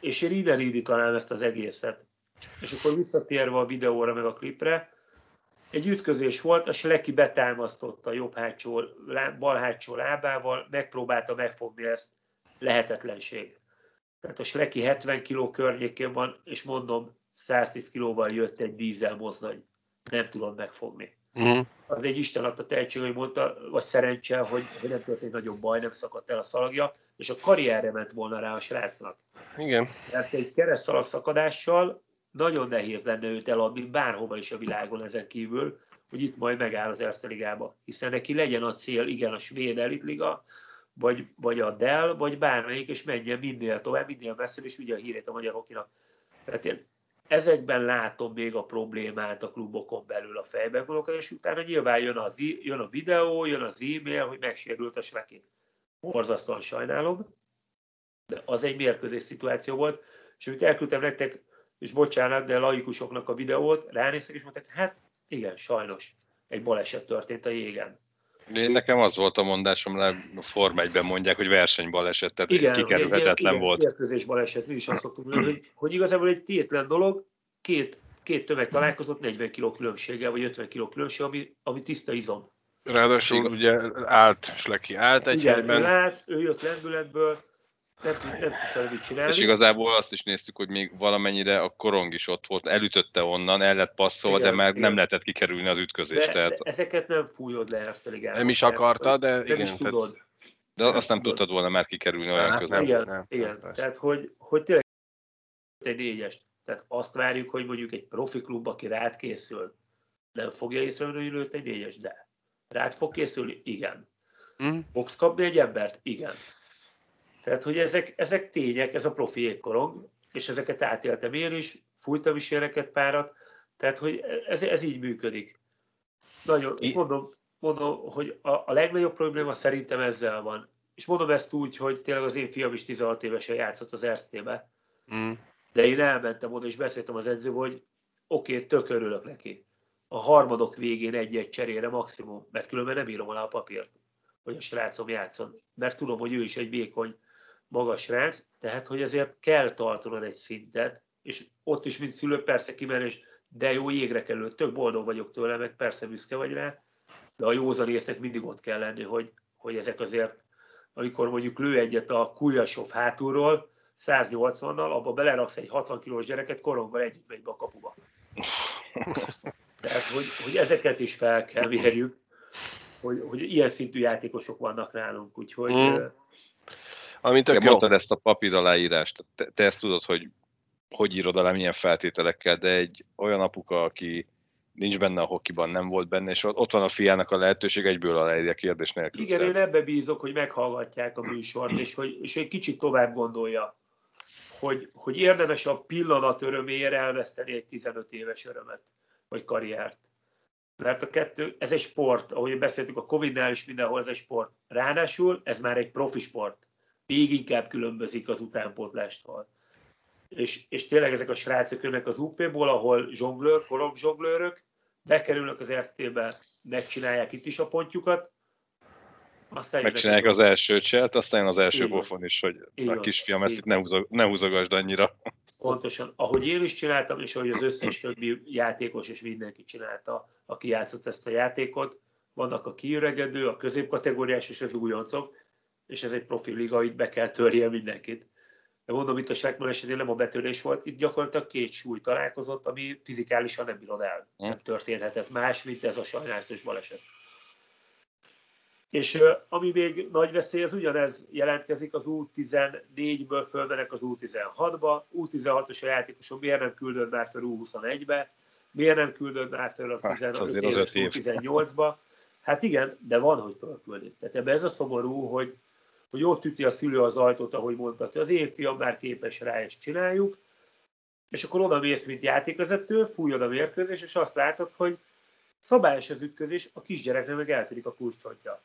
És én innen indítanám ezt az egészet. És akkor visszatérve a videóra, meg a klipre, egy ütközés volt, a Sleki betámasztotta a jobb hátsó, bal hátsó lábával, megpróbálta megfogni ezt, lehetetlenség. Tehát a Sleki 70 kg környékén van, és mondom, 110 kilóval jött egy dízel mozdony. Nem tudom megfogni. Uh-huh. Az egy Isten adta tehetség, hogy mondta, vagy szerencse, hogy, hogy nem történt nagyobb baj, nem szakadt el a szalagja, és a karrierre ment volna rá a srácnak. Igen. Tehát egy keresztszalag szakadással nagyon nehéz lenne őt eladni bárhova is a világon ezen kívül, hogy itt majd megáll az Erste Ligába. Hiszen neki legyen a cél, igen, a svéd elitliga, vagy, vagy a Dell, vagy bármelyik, és menjen minél tovább, minél messzebb, és ugye a hírét a magyar hokinak. Tehát én ezekben látom még a problémát a klubokon belül a fejben és utána nyilván jön, az, jön a videó, jön az e-mail, hogy megsérült a sveki. Borzasztóan sajnálom, de az egy mérkőzés szituáció volt, és amit elküldtem nektek, és bocsánat, de laikusoknak a videót, ránéztek, és mondták, hát igen, sajnos, egy baleset történt a jégen. Én nekem az volt a mondásom, a Forma 1 mondják, hogy versenybaleset, tehát igen, kikerülhetetlen igen, volt. Igen, baleset, mi is azt szoktuk mondani, hogy, hogy igazából egy tétlen dolog, két, két tömeg találkozott 40 kg különbséggel, vagy 50 kg különbség, ami, ami tiszta izom. Ráadásul ugye állt Sleki, állt egy Igen, helyben. ő állt, ő jött lendületből, nem, nem tudsz mit csinálni. És igazából azt is néztük, hogy még valamennyire a korong is ott volt, elütötte onnan, el lett passzolva, igen, de már igen. nem lehetett kikerülni az ütközést. De, tehát... de ezeket nem fújod le ezt a ligát. Nem is akarta, de nem igen. Is tudod. Tehát... De nem azt nem tudod. tudtad volna már kikerülni olyan hát, közben. Igen, nem, igen. Nem, tehát hogy, hogy tényleg egy négyes. Tehát azt várjuk, hogy mondjuk egy profi klub, aki rád készül, nem fogja észrevenni, hogy lőtt egy négyes, de rád fog készülni? Igen. Mm. Fogsz kapni egy embert? Igen. Tehát, hogy ezek, ezek tények, ez a profi égkorong, és ezeket átéltem én is, fújtam is ilyeneket párat, tehát, hogy ez, ez így működik. Nagyon, és mondom, mondom hogy a, a legnagyobb probléma szerintem ezzel van. És mondom ezt úgy, hogy tényleg az én fiam is 16 évesen játszott az Erztébe. Mm. De én elmentem oda, és beszéltem az edzővel, hogy oké, okay, tök örülök neki. A harmadok végén egy-egy cserére maximum, mert különben nem írom alá a papírt, hogy a srácom játszon. Mert tudom, hogy ő is egy vékony magas ránc, tehát hogy ezért kell tartanod egy szintet, és ott is, mint szülő, persze kimenés, de jó jégre kerül, tök boldog vagyok tőle, meg persze büszke vagy rá, de a józan észnek mindig ott kell lenni, hogy, hogy ezek azért, amikor mondjuk lő egyet a Kujasov hátulról, 180-nal, abba beleraksz egy 60 kilós gyereket, koronggal együtt megy be a kapuba. Tehát, hogy, hogy ezeket is fel kell mérjük, hogy, hogy ilyen szintű játékosok vannak nálunk, úgyhogy mm. Ami tök jó. Mondtad ezt a papír aláírást, te, te ezt tudod, hogy hogy írod alá, milyen feltételekkel, de egy olyan apuka, aki nincs benne a hokiban, nem volt benne, és ott van a fiának a lehetőség, egyből aláírja kérdés nélkül. Igen, én ebbe bízok, hogy meghallgatják a műsort, és hogy, és egy kicsit tovább gondolja, hogy, hogy érdemes a pillanat öröméért elveszteni egy 15 éves örömet, vagy karriert. Mert a kettő, ez egy sport, ahogy beszéltük a Covid-nál is mindenhol, ez egy sport. Ráadásul ez már egy profi sport még inkább különbözik az utánpótlástól. És, és tényleg ezek a srácok jönnek az UP-ból, ahol zsonglőr, korong zsonglőrök, bekerülnek az RC-be, megcsinálják itt is a pontjukat, aztán Megcsinálják az első cselt, aztán az első Igen. pofon is, hogy Igen. a kisfiam ezt itt ne, húzog, ne húzogasd annyira. Pontosan. Ahogy én is csináltam, és ahogy az összes többi játékos és mindenki csinálta, aki játszott ezt a játékot, vannak a kiüregedő, a középkategóriás és az újoncok, és ez egy profi liga, itt be kell törje mindenkit. de mondom, itt a Sekman esetén nem a betörés volt, itt gyakorlatilag két súly találkozott, ami fizikálisan nem bírod el. Nem hm. történhetett más, mint ez a sajnálatos baleset. És ami még nagy veszély, az ugyanez jelentkezik, az U14-ből fölmenek az U16-ba, U16-os a játékosok miért nem küldött már fel U21-be, miért nem küldött már fel az 15 hát, éves U18-ba. Hát igen, de van, hogy fölküldik. Tehát ebben ez a szomorú, hogy, hogy ott üti a szülő az ajtót, ahogy mondta, hogy az én fiam már képes rá, és csináljuk, és akkor oda mész, mint játékvezető, fújod a mérkőzés, és azt látod, hogy szabályos az ütközés, a kisgyereknek meg eltörik a kulcscsontja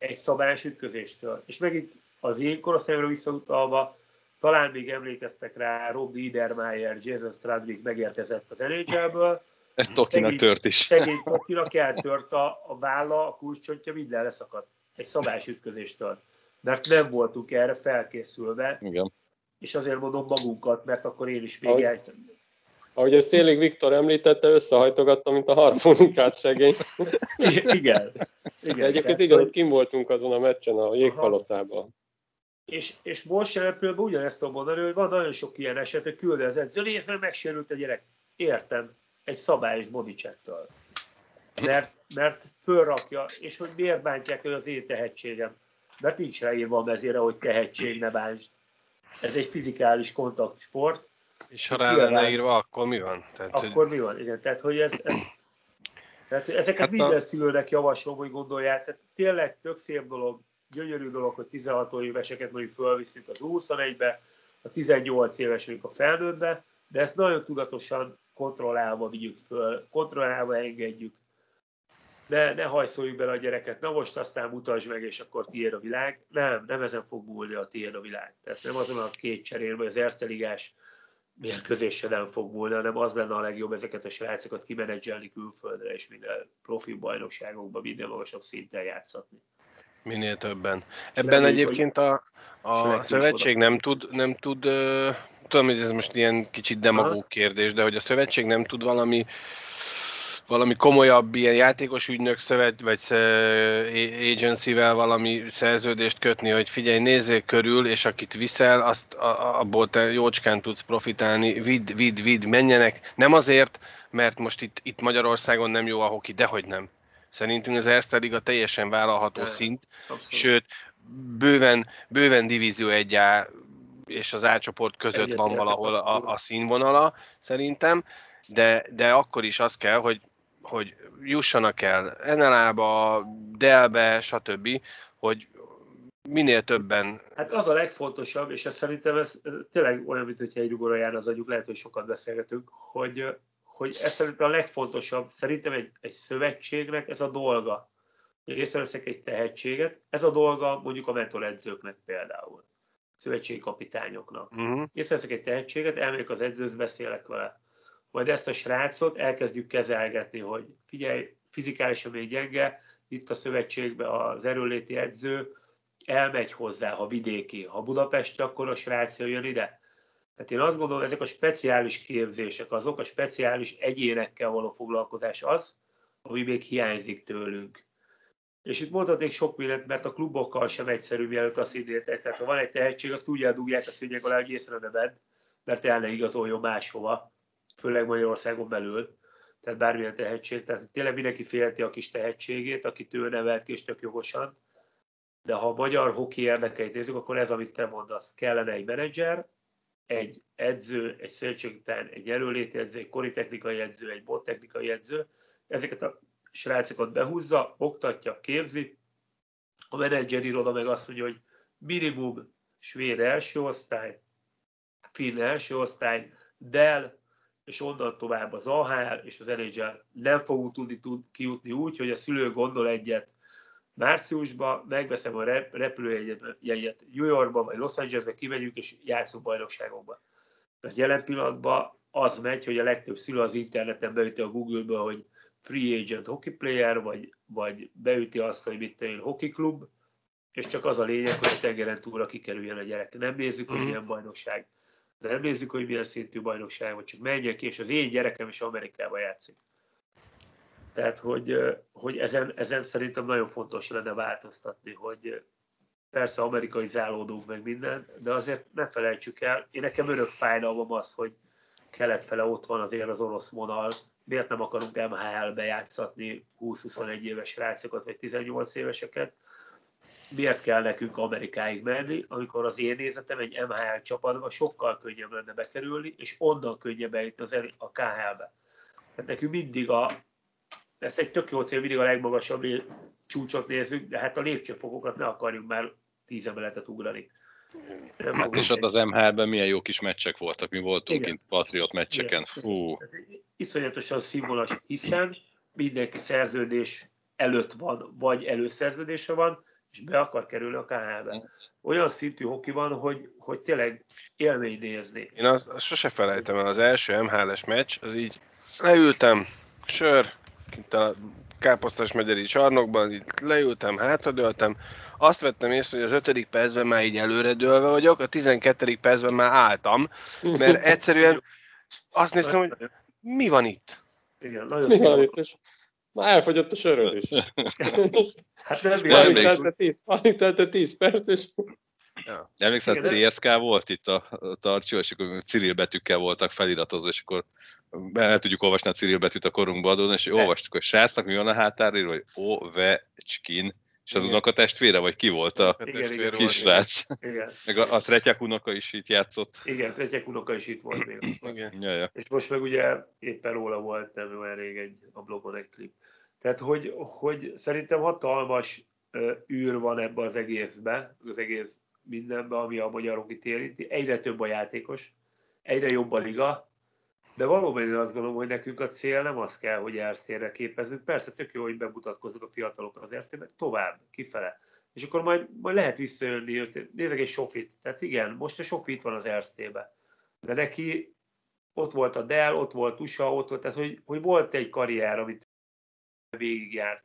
egy szabályos ütközéstől. És megint az én korosztályomra visszautalva, talán még emlékeztek rá, Rob Niedermayer, Jason Stradwick megérkezett az NHL-ből. Ez Tokinak tört is. Szegény Tokinak eltört a, a válla, a kulcscsontja, minden leszakadt. Egy szabályos ütközéstől. Mert nem voltunk erre felkészülve. Igen. És azért mondom magunkat, mert akkor én is még ahogy, ahogy a Szélig Viktor említette, összehajtogatta, mint a harmonikát szegény. Igen. Igen, egyébként igen, hogy kim voltunk azon a meccsen a jégpalotában. És, és most pillanatban ugyanezt tudom mondani, hogy van nagyon sok ilyen eset, hogy küldő az edző, nézve, megsérült a gyerek. Értem, egy szabályos bodycheck-től. Mert, mert fölrakja, és hogy miért bántják el az én tehetségem. Mert nincs ráírva a mezére, hogy tehetség, ne bántsd. Ez egy fizikális kontaktsport. És ha rá lenne írva, akkor mi van? Tehát, akkor hogy... mi van, igen. Tehát, hogy ez, ez tehát ezeket hát minden a... szülőnek javaslom, hogy gondolják. Tehát tényleg tök szép dolog, gyönyörű dolog, hogy 16 éveseket mondjuk fölviszünk az 21-be, a 18 éves a felnőttbe, de ezt nagyon tudatosan kontrollálva vigyük föl, kontrollálva engedjük. Ne, ne hajszoljuk bele a gyereket, na most aztán mutasd meg, és akkor tiéd a világ. Nem, nem ezen fog múlni a tiéd a világ. Tehát nem azon a két cserén, vagy az Ersteligás mérkőzésre nem fog múlni, hanem az lenne a legjobb ezeket a srácokat kimenedzselni külföldre, és minden profi bajnokságokban minden magasabb szinten játszatni. Minél többen. Ebben Reméljük, egyébként a, a szövetség nem tud, nem tud, tudom, hogy ez most ilyen kicsit demagóg kérdés, de hogy a szövetség nem tud valami valami komolyabb ilyen játékos ügynök szövet, vagy agency-vel valami szerződést kötni, hogy figyelj, nézzél körül, és akit viszel, azt abból te jócskán tudsz profitálni, vidd, vidd, vidd, menjenek. Nem azért, mert most itt, itt Magyarországon nem jó a hoki, dehogy nem. Szerintünk az Erste Liga teljesen vállalható De, szint, abszolút. sőt, bőven, bőven divízió egyá és az A között Egyet van valahol a, a színvonala, szerintem, de, de akkor is az kell, hogy hogy jussanak el NLA-ba, Dell-be, stb., hogy minél többen... Hát az a legfontosabb, és ez szerintem ez, ez tényleg olyan, mint hogyha egy ugorra jár az agyuk, lehet, hogy sokat beszélgetünk, hogy, hogy ez szerintem a legfontosabb, szerintem egy, egy szövetségnek ez a dolga. Észreveszek egy tehetséget, ez a dolga mondjuk a mentoredzőknek például, szövetségi kapitányoknak. Uh-huh. Észreveszek egy tehetséget, elmegyek az edzőhöz, beszélek vele majd ezt a srácot elkezdjük kezelgetni, hogy figyelj, fizikálisan még gyenge, itt a szövetségben az erőléti edző elmegy hozzá, ha vidéki, ha Budapesti, akkor a srác jön ide. Tehát én azt gondolom, ezek a speciális képzések, azok a speciális egyénekkel való foglalkozás az, ami még hiányzik tőlünk. És itt mondhatnék sok mindent, mert a klubokkal sem egyszerű, mielőtt azt idétek. Tehát ha van egy tehetség, azt úgy eldugják a szűnyeg alá, hogy észre ne vedd, mert el ne igazoljon máshova főleg Magyarországon belül, tehát bármilyen tehetség, tehát tényleg mindenki félti a kis tehetségét, akit ő nevelt ki, és tök jogosan, de ha a magyar hoki érdekeit nézzük, akkor ez, amit te mondasz, kellene egy menedzser, egy edző, egy szövetségtán, egy erőléti edző, egy koritechnikai edző, egy bottechnikai edző, ezeket a srácokat behúzza, oktatja, képzi, a menedzser iroda meg azt mondja, hogy minimum svéd első osztály, finn első osztály, Dell, és onnan tovább az AHL és az NHL nem fogunk tudni tud, kijutni úgy, hogy a szülő gondol egyet márciusban, megveszem a repülőjegyet New Yorkba vagy Los Angelesbe, kimegyünk és játszunk bajnokságokba. Mert jelen pillanatban az megy, hogy a legtöbb szülő az interneten beüti a Google-be, hogy free agent hockey player, vagy, vagy beüti azt, hogy mit tenni, hockey club, és csak az a lényeg, hogy a tengeren túlra kikerüljen a gyerek. Nem nézzük, hogy mhm. milyen bajnokság nem nézzük, hogy milyen szintű bajnokság, vagy csak menjek és az én gyerekem is Amerikába játszik. Tehát, hogy, hogy ezen, ezen szerintem nagyon fontos lenne változtatni, hogy, persze amerikai zálódók meg minden, de azért ne felejtsük el, én nekem örök fájdalmam az, hogy keletfele ott van azért az orosz vonal, miért nem akarunk MHL-be játszatni 20-21 éves rácokat, vagy 18 éveseket, miért kell nekünk Amerikáig menni, amikor az én nézetem egy MHL csapatba sokkal könnyebb lenne bekerülni, és onnan könnyebb eljutni az a KHL-be. Tehát nekünk mindig a, ez egy tök jó cél, mindig a legmagasabb csúcsot nézzük, de hát a lépcsőfokokat ne akarjuk már tíz emeletet ugrani. Nem hát és ott az MHL-ben milyen jó kis meccsek voltak, mi voltunk Igen. kint Patriot meccseken. Igen. Fú. Iszonyatosan színvonalas, hiszen mindenki szerződés előtt van, vagy előszerződése van, és be akar kerülni a KHL-be. Olyan szintű hoki van, hogy, hogy tényleg élmény nézni. Én azt, azt sose felejtem el, az első MHL-es meccs, az így leültem, sör, kint a káposztás megyeri csarnokban, így leültem, hátradőltem, azt vettem észre, hogy az ötödik percben már így előredőlve vagyok, a tizenkettedik percben már álltam, mert egyszerűen azt néztem, hogy mi van itt? Igen, nagyon mi van itt? Már elfogyott a söröd is. hát nem alig telte 10, alig telte 10 perc, és... Ja. Emlékszel, CSK volt itt a, a tartsó, és akkor Cyril betűkkel voltak feliratozva, és akkor el tudjuk olvasni a Cyril betűt a korunkba adón, és olvastuk, hogy srácnak mi van a hátárról, hogy Ovecskin, és az unoka testvére, vagy ki volt a igen, kisrác? Igen. Meg a, a Tretyák unoka is itt játszott. Igen, Tretyák unoka is itt volt még. Igen. Ja, ja. És most meg ugye éppen róla volt nem olyan rég egy, a blogon egy klip. Tehát, hogy, hogy szerintem hatalmas uh, űr van ebbe az egészbe, az egész mindenbe, ami a magyarok érinti. Egyre több a játékos, egyre jobb a liga, de valóban azt gondolom, hogy nekünk a cél nem az kell, hogy ersztérre képezzük. Persze tök jó, hogy bemutatkoznak a fiatalok az ersztérbe, tovább, kifele. És akkor majd, majd lehet visszajönni, nézzek egy Sofit. Tehát igen, most a Sofit van az erztébe. De neki ott volt a Dell, ott volt USA, ott volt, tehát hogy, hogy volt egy karrier, amit végigjárt.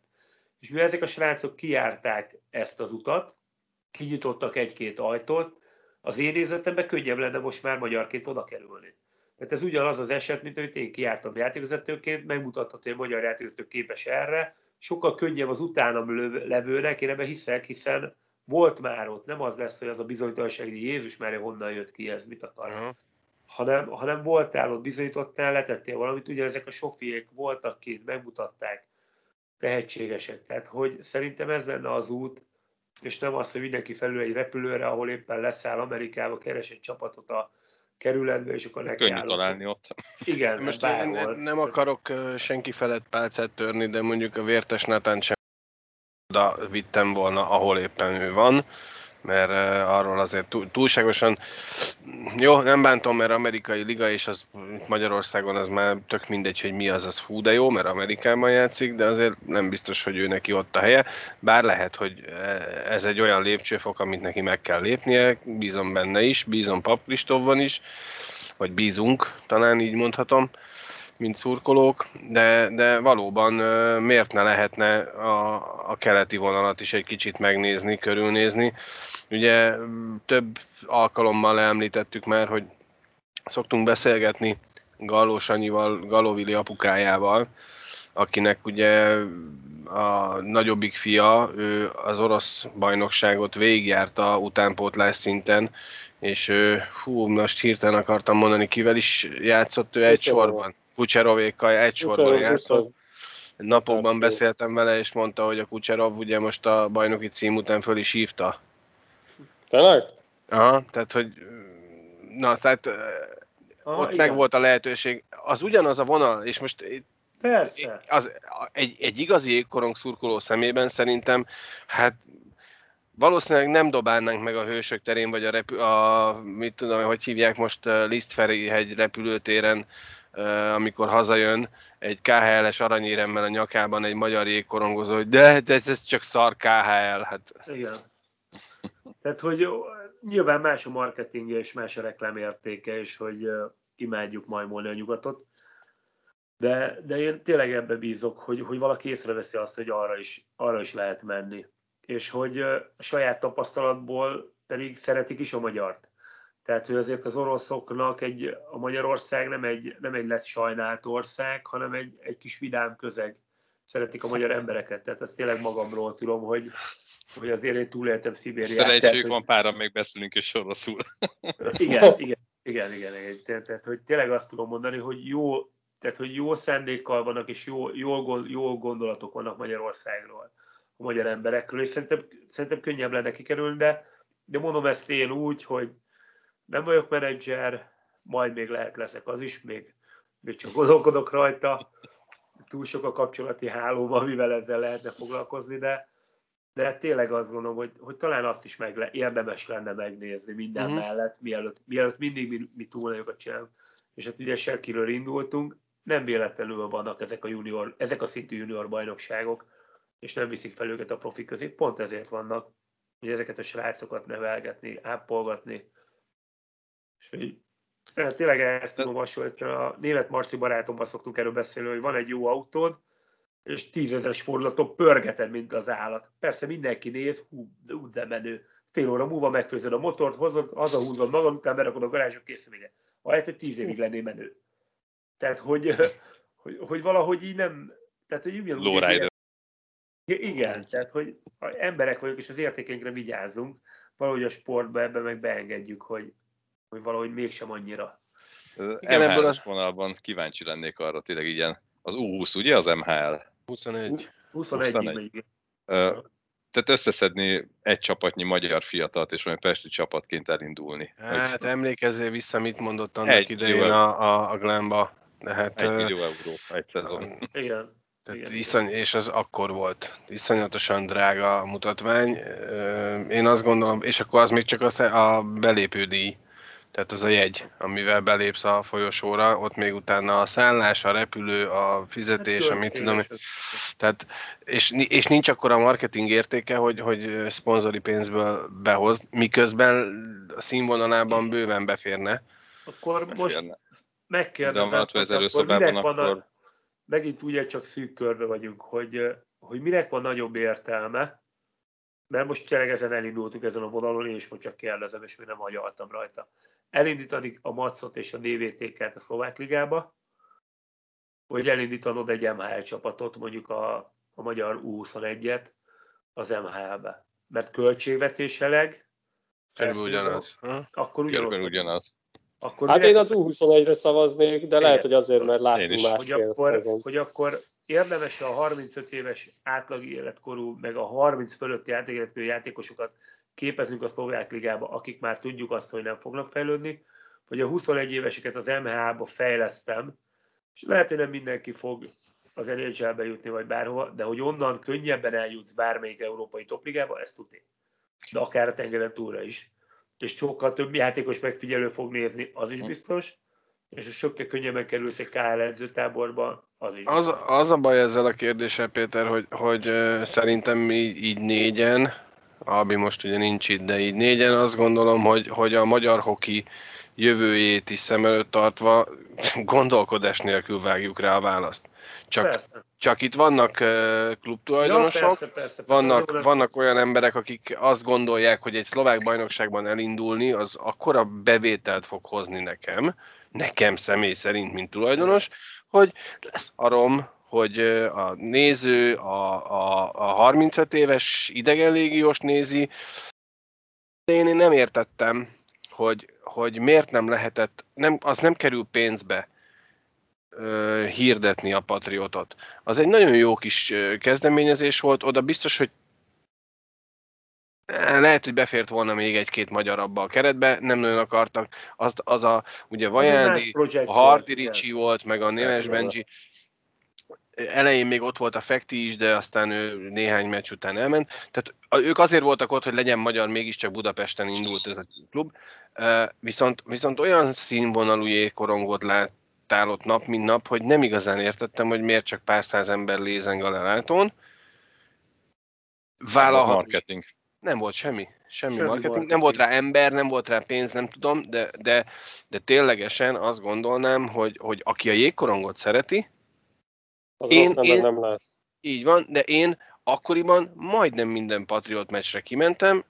És mivel ezek a srácok kijárták ezt az utat, kinyitottak egy-két ajtót, az én nézetemben könnyebb lenne most már magyarként oda kerülni. Tehát ez ugyanaz az eset, mint amit én kiártam játékvezetőként, megmutatható, hogy a magyar játékvezető képes erre, sokkal könnyebb az utánam levőnek, én ebben hiszek, hiszen volt már ott, nem az lesz, hogy az a bizonytalanság, hogy Jézus már honnan jött ki, ez mit akar. Uh-huh. Hanem, hanem voltál ott, bizonyítottál, letettél valamit, ugye ezek a sofiék voltak kint, megmutatták, tehetségesek. Tehát, hogy szerintem ez lenne az út, és nem az, hogy mindenki felül egy repülőre, ahol éppen leszáll Amerikába, keres egy csapatot a kerületbe, és akkor neki Könnyű találni ott. Igen, Most én nem akarok senki felett pálcát törni, de mondjuk a vértes Natán sem oda vittem volna, ahol éppen ő van mert arról azért túlságosan, jó, nem bántom, mert amerikai liga, és az Magyarországon az már tök mindegy, hogy mi az, az fú, de jó, mert Amerikában játszik, de azért nem biztos, hogy ő neki ott a helye, bár lehet, hogy ez egy olyan lépcsőfok, amit neki meg kell lépnie, bízom benne is, bízom Pap Kristófban is, vagy bízunk, talán így mondhatom, mint szurkolók, de, de valóban miért ne lehetne a, a keleti vonalat is egy kicsit megnézni, körülnézni. Ugye több alkalommal említettük már, hogy szoktunk beszélgetni Galló Sanyival, Galovili apukájával, akinek ugye a nagyobbik fia, ő az orosz bajnokságot végigjárta utánpótlás szinten, és ő, hú, most hirtelen akartam mondani, kivel is játszott ő egy sorban. Kucserovékkal egy sorban játszott. Napokban beszéltem vele, és mondta, hogy a Kucserov ugye most a bajnoki cím után föl is hívta. Tényleg? Aha, tehát hogy na, tehát Aha, ott igen. meg volt a lehetőség. Az ugyanaz a vonal, és most Persze. Az, egy, egy igazi jégkorong szurkoló szemében szerintem, hát valószínűleg nem dobálnánk meg a hősök terén, vagy a, repü- a mit tudom, hogy hívják most Lisztferi hegy repülőtéren amikor hazajön egy KHL-es aranyéremmel a nyakában egy magyar jégkorongozó, hogy de, de ez csak szar KHL. Hát. Igen. Tehát, hogy nyilván más a marketingje és más a reklámértéke, és hogy imádjuk majmolni a nyugatot. De, de én tényleg ebbe bízok, hogy, hogy valaki észreveszi azt, hogy arra is, arra is lehet menni. És hogy a saját tapasztalatból pedig szeretik is a magyart. Tehát, hogy azért az oroszoknak egy, a Magyarország nem egy, nem egy lesz sajnált ország, hanem egy, egy kis vidám közeg. Szeretik a magyar embereket. Tehát ezt tényleg magamról tudom, hogy, hogy azért én túléltem Szibériát. Szerencség van, pára még beszélünk és oroszul. igen, igen, igen, igen, igen. Tehát, tehát, hogy tényleg azt tudom mondani, hogy jó, tehát, hogy jó szándékkal vannak, és jó, jó, jó gondolatok vannak Magyarországról, a magyar emberekről, és szerintem, szerintem könnyebb lenne kikerülni, de, de mondom ezt én úgy, hogy nem vagyok menedzser, majd még lehet leszek az is, még, még csak gondolkodok rajta, túl sok a kapcsolati háló, amivel ezzel lehetne foglalkozni, de, de tényleg azt gondolom, hogy, hogy talán azt is meg érdemes lenne megnézni minden uh-huh. mellett, mielőtt, mielőtt mindig mi, mi túl nagyokat csinálunk. És hát ugye Sekiről indultunk, nem véletlenül vannak ezek a, junior, ezek a szintű junior bajnokságok, és nem viszik fel őket a profi közé, pont ezért vannak, hogy ezeket a srácokat nevelgetni, ápolgatni, és hogy hát tényleg ezt tudom hasonlítani, a német Marci barátommal szoktunk erről beszélni, hogy van egy jó autód, és tízezeres fordulaton pörgeted, mint az állat. Persze mindenki néz, hú, hú de menő. Fél óra múlva megfőzöd a motort, hozod, hazahúzod magad után, berakod a garázsok kész vége. Ahelyett, hogy tíz évig lenné menő. Tehát, hogy, hogy, hogy valahogy így nem... Tehát, hogy ugyanúgy... Igen, tehát, hogy emberek vagyunk, és az értékeinkre vigyázzunk, valahogy a sportba ebbe meg beengedjük, hogy, hogy valahogy mégsem annyira. Igen, ebből az vonalban kíváncsi lennék arra, tényleg ilyen az U20, ugye az MHL? 21. 21. 21. Uh, tehát összeszedni egy csapatnyi magyar fiatalt, és olyan pesti csapatként elindulni. Hát hogy... emlékezzél vissza, mit mondott annak egy idején a, a, a Glenba. De hát, egy millió euró egy szezon. Igen. Tehát igen, iszony, és az akkor volt. Iszonyatosan drága a mutatvány. Én azt gondolom, és akkor az még csak a, a belépődíj tehát az a jegy, amivel belépsz a folyosóra, ott még utána a szállás, a repülő, a fizetés, hát, amit tudom. Tehát, és, és nincs akkor a marketing értéke, hogy, hogy szponzori pénzből behoz, miközben a színvonalában bőven beférne. Akkor most megkérdezem, hogy akkor minek van akkor... a, megint ugye csak szűk körbe vagyunk, hogy, hogy minek van nagyobb értelme, mert most tényleg ezen elindultunk ezen a vonalon, és most csak kérdezem, és még nem agyaltam rajta elindítani a Macot és a DVT-ket a Szlovák Ligába, vagy elindítanod egy MHL csapatot, mondjuk a, a magyar U21-et az MHL-be. Mert költségvetéseleg Körülbelül ugyanaz. Akkor ugyanaz. ugyanaz. Akkor hát én az U21-re szavaznék, de lehet, hogy azért, mert láttunk más hogy akkor, hogy akkor érdemes a 35 éves átlag életkorú, meg a 30 fölötti átlag játékosokat képezünk a szlovák ligába, akik már tudjuk azt, hogy nem fognak fejlődni, vagy a 21 éveseket az MHA-ba fejlesztem, és lehet, hogy nem mindenki fog az NHL-be jutni, vagy bárhova, de hogy onnan könnyebben eljutsz bármelyik európai topligába, ezt tudni. De akár a tengeren túlra is. És sokkal több játékos megfigyelő fog nézni, az is biztos, és sokkal könnyebben kerülsz egy KL edzőtáborba, az is. Az, az a baj ezzel a kérdéssel, Péter, hogy, hogy szerintem mi így négyen, Albi most ugye nincs itt, de így négyen azt gondolom, hogy, hogy a magyar hoki jövőjét is szem előtt tartva gondolkodás nélkül vágjuk rá a választ. Csak, csak itt vannak uh, klubtulajdonosok, ja, persze, persze, persze, vannak, vannak olyan emberek, akik azt gondolják, hogy egy szlovák bajnokságban elindulni, az akkora bevételt fog hozni nekem, nekem személy szerint, mint tulajdonos, hogy lesz arom, hogy a néző, a, a, a 35 éves idegenlégiós nézi. Én, én nem értettem, hogy, hogy miért nem lehetett, nem, az nem kerül pénzbe ö, hirdetni a Patriotot. Az egy nagyon jó kis kezdeményezés volt, oda biztos, hogy lehet, hogy befért volna még egy-két magyar abba a keretbe, nem nagyon akartak. Az, az a, ugye Vajándi, a Hardy Ricci volt, meg a Neves Benji, elején még ott volt a Fekti is, de aztán ő néhány meccs után elment. Tehát ők azért voltak ott, hogy legyen magyar, mégiscsak Budapesten indult ez a klub. Viszont, viszont olyan színvonalú jégkorongot láttál ott nap, mint nap, hogy nem igazán értettem, hogy miért csak pár száz ember lézeng a lelátón. Vállalhat... marketing. Nem volt semmi. Semmi, semmi marketing. marketing. Nem volt rá ember, nem volt rá pénz, nem tudom, de, de, de ténylegesen azt gondolnám, hogy, hogy aki a jégkorongot szereti, az én, én, nem lehet. Így van, de én akkoriban majdnem minden Patriot meccsre kimentem,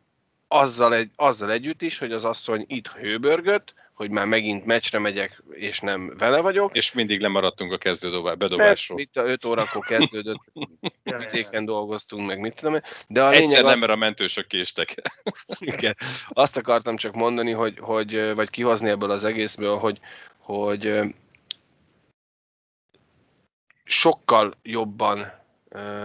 azzal, egy, azzal együtt is, hogy az asszony itt hőbörgött, hogy már megint meccsre megyek, és nem vele vagyok. És mindig lemaradtunk a kezdő bedobásról. Itt a 5 órakor kezdődött, vidéken dolgoztunk, meg mit tudom De a lényeg az... nem, mert a mentősök késtek. Igen. Azt akartam csak mondani, hogy, hogy, vagy kihozni ebből az egészből, hogy, hogy sokkal jobban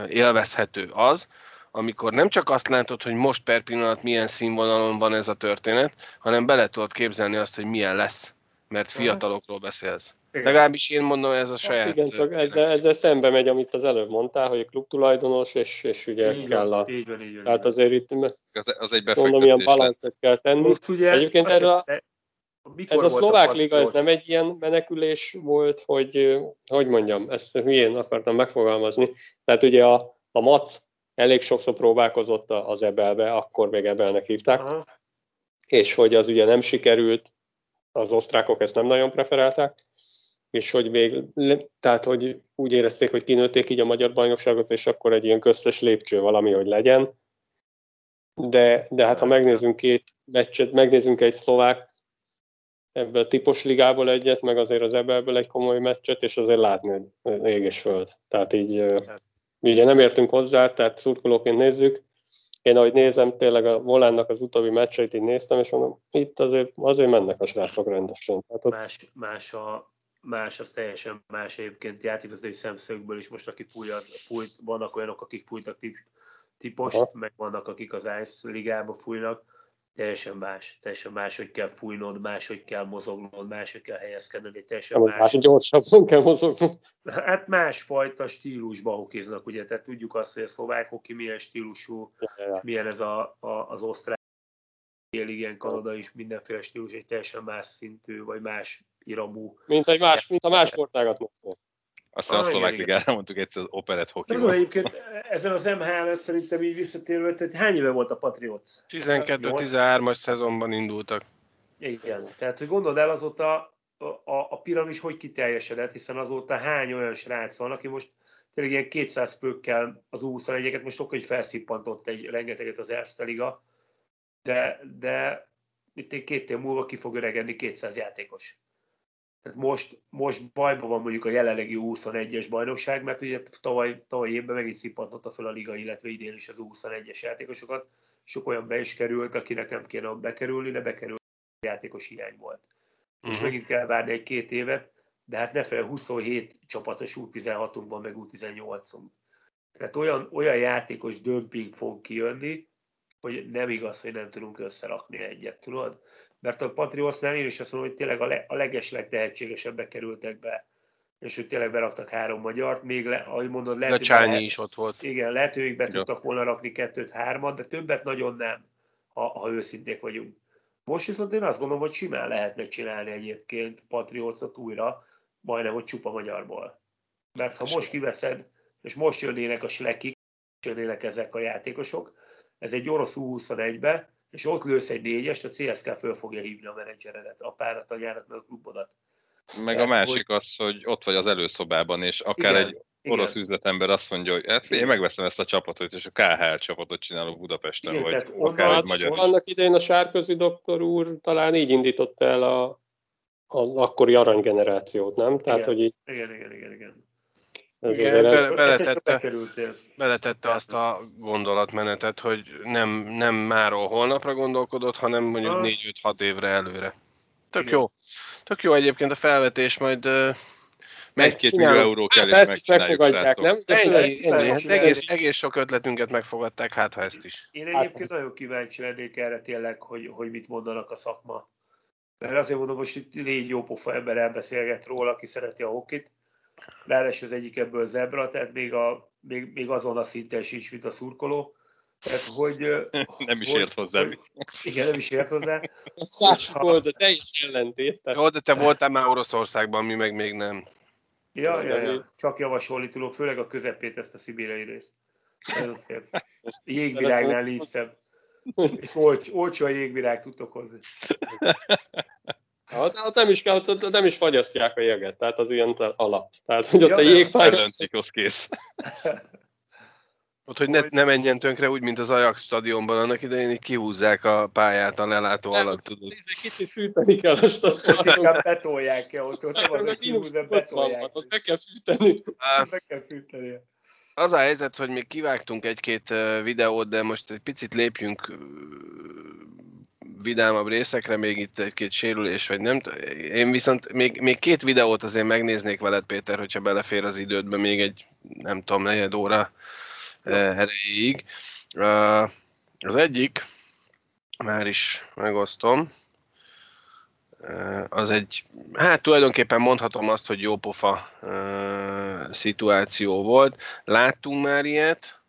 élvezhető az, amikor nem csak azt látod, hogy most per pillanat milyen színvonalon van ez a történet, hanem bele tudod képzelni azt, hogy milyen lesz, mert fiatalokról beszélsz. Igen. Legalábbis én mondom, ez a saját... Igen, csak ezzel, ezzel szembe megy, amit az előbb mondtál, hogy klubtulajdonos, és, és ugye így kell a... Így van, így van. Tehát azért itt az, az egy mondom, ilyen balancet kell tenni. Most ugye, Egyébként erre a, ez a szlovák liga, ez nem egy ilyen menekülés volt, hogy, hogy mondjam, ezt hülyén akartam megfogalmazni. Tehát ugye a, a MAC elég sokszor próbálkozott az Ebelbe, akkor még Ebelnek hívták, Aha. és hogy az ugye nem sikerült, az osztrákok ezt nem nagyon preferálták, és hogy még, tehát hogy úgy érezték, hogy kinőtték így a magyar bajnokságot, és akkor egy ilyen köztes lépcső valami, hogy legyen. De, de hát ha megnézünk két meccset, megnézünk egy szlovák ebből a típus ligából egyet, meg azért az ebből egy komoly meccset, és azért látni, hogy ég és föld. Tehát így ugye nem értünk hozzá, tehát szurkolóként nézzük. Én ahogy nézem, tényleg a Volánnak az utóbbi meccseit így néztem, és mondom, itt azért, azért mennek a srácok rendesen. Tehát ott... más, más, a, más, az teljesen más egyébként játékozói szemszögből is most, aki fúj, az, fújt, vannak olyanok, akik fújtak tip, tipost, Aha. meg vannak, akik az Ice ligába fújnak teljesen más, teljesen máshogy kell fújnod, máshogy kell mozognod, máshogy kell helyezkedned, teljesen más. Más gyorsabban kell mozognod. Hát másfajta stílusba hokiznak, ugye, tehát tudjuk azt, hogy a szlovák hoki milyen stílusú, ja, ja. milyen ez a, a, az osztrák igen, Kanada is mindenféle stílus, egy teljesen más szintű, vagy más iramú. Mint, egy más, mint a más sportágat mondtam. Aztán ah, a szlovák ligára mondtuk egyszer az Operet hockey Ez egyébként ezen az MHL szerintem így visszatérve, hogy hány éve volt a Patriots? 12-13-as szezonban indultak. Igen, tehát hogy gondold el azóta a, a, a piramis hogy kiteljesedett, hiszen azóta hány olyan srác van, aki most tényleg ilyen 200 főkkel az U21-eket, most oké, hogy felszippantott egy rengeteget az Erste Liga, de, de itt egy két év múlva ki fog öregedni 200 játékos. Tehát most, most bajban van mondjuk a jelenlegi 21 es bajnokság, mert ugye tavaly, tavaly évben megint szippantotta fel a liga, illetve idén is az 21 es játékosokat. Sok olyan be is került, akinek nem kéne bekerülni, de bekerült játékos hiány volt. Uh-huh. És mhm. megint kell várni egy-két évet, de hát ne fel 27 csapatos U16-unkban, meg U18-unk. Tehát olyan, olyan játékos dömping fog kijönni, hogy nem igaz, hogy nem tudunk összerakni egyet, tudod? Mert a Patriotsnál én is azt mondom, hogy tényleg a, le, a legesleg tehetségesebbek kerültek be, és hogy tényleg beraktak három magyart, még le, ahogy mondod, lehet, hogy lehet, is ott volt. Igen, lehet, hogy be tudtak volna rakni kettőt, hármat, de többet nagyon nem, ha, ha őszinték vagyunk. Most viszont én azt gondolom, hogy simán lehetne csinálni egyébként Patriotsot újra, majdnem, hogy csupa magyarból. Mert ha most kiveszed, és most jönnének a slekik, jönnének ezek a játékosok, ez egy orosz 21 be és ott lősz egy négyest, a CSK föl fogja hívni a menedzseredet, a párat, a nyárat, meg a klubodat. Meg a másik hogy... az, hogy ott vagy az előszobában, és akár igen, egy orosz igen. üzletember azt mondja, hogy hát én megveszem ezt a csapatot, és a KHL csapatot csinálok Budapesten, igen, vagy akár egy magyar. Annak idején a Sárközi doktor úr talán így indította el a, az akkori aranygenerációt, nem? Tehát, igen, hogy így... igen, igen, igen, igen. Ez Igen, bele, beletette, beletette azt a gondolatmenetet, hogy nem, nem máról holnapra gondolkodott, hanem mondjuk 4-5-6 évre előre. Tök Igen. jó. Tök jó egyébként a felvetés, majd egy-két millió euró kell, és ezt megfogadják, nem? Ennyi, ennyi. Hát egész, egész sok ötletünket megfogadták, hát ha ezt is. Én egyébként nagyon kíváncsi lennék erre tényleg, hogy, hogy mit mondanak a szakma. Mert azért mondom, most itt négy jó pofa ember elbeszélget róla, aki szereti a hokit, ráadásul az egyik ebből zebra, tehát még, a, még, még azon a szinten sincs, mint a szurkoló. Tehát, hogy, nem is ért hozzá. Hogy, igen, nem is ért hozzá. Ez másik volt, de teljes ellentét. Tehát... Jó, de te voltál már Oroszországban, mi meg még nem. Ja, ja, ja. csak javasolni tudom, főleg a közepét ezt a szibériai részt. Nagyon szép. Jégvirágnál íztem. És olcs, olcsó a jégvirág tudtok hozni. Ott, ott, nem is kell, ott, nem is fagyasztják a jeget, tehát az ilyen alap. Tehát, hogy ott ja, a jégfáj... kész. Ott, hogy ne, ne menjen tönkre úgy, mint az Ajax stadionban, annak idején így kihúzzák a pályát a lelátó nem, alatt, tudod. Kicsit fűteni kell a stadionban. Inkább betolják el ott, ott az, hogy kihúzzák, betolják. Ott meg kell fűteni. Meg kell fűteni. Az a helyzet, hogy még kivágtunk egy-két videót, de most egy picit lépjünk vidámabb részekre, még itt egy-két sérülés, vagy nem. Én viszont még, még két videót azért megnéznék veled, Péter, hogyha belefér az idődbe, még egy, nem tudom, negyed óra erejéig. Az egyik, már is megosztom, az egy, hát tulajdonképpen mondhatom azt, hogy jó pofa szituáció volt. Láttunk már ilyet,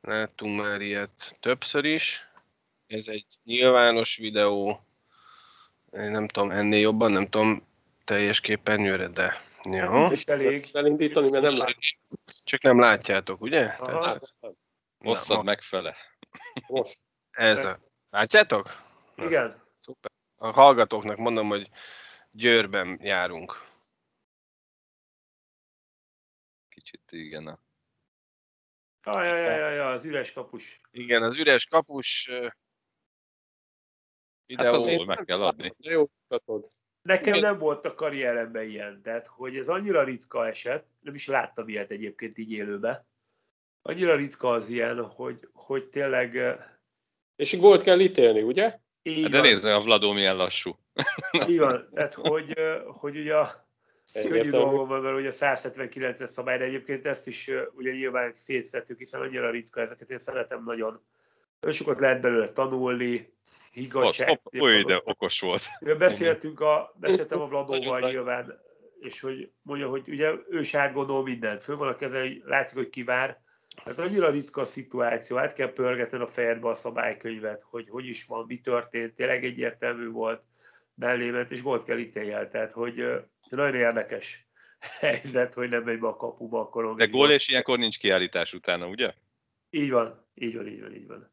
láttunk már ilyet többször is. Ez egy nyilvános videó, én nem tudom, ennél jobban, nem tudom teljes képernyőre, de jó. És elég. Elindítani, mert nem látom. Csak nem látjátok, ugye? Osszad megfele. Most. Ez a... Látjátok? Igen. Szuper. A hallgatóknak mondom, hogy Győrben járunk. Kicsit igen. A... Ajajajaj, az üres kapus. Igen, az üres kapus videó, hát meg kell adni. Jó, mutatod. Nekem nem volt a karrieremben ilyen, tehát hogy ez annyira ritka eset, nem is láttam ilyet egyébként így élőbe, annyira ritka az ilyen, hogy, hogy tényleg... És gólt kell ítélni, ugye? Így De nézd a Vladó milyen lassú. Így van, tehát hogy, hogy ugye a könnyű dolgom van, mert ugye a 179-es szabály, de egyébként ezt is ugye nyilván szétszettük, hiszen annyira ritka ezeket, én szeretem nagyon. Nagyon sokat lehet belőle tanulni, higgadság. Oly, de okos volt. Beszéltünk a, beszéltem a Vladóval nyilván, és hogy mondja, hogy ugye ő is átgondol mindent. Föl van a keze, látszik, hogy kivár. Tehát annyira ritka a szituáció, át kell pörgetni a fejedbe a szabálykönyvet, hogy hogy is van, mi történt, tényleg egyértelmű volt, mellé és volt kell ítéljel. Tehát, hogy nagyon érdekes helyzet, hogy nem megy be a kapuba akkor. De gól és ilyenkor nincs kiállítás utána, ugye? Így van, így van, így van, így van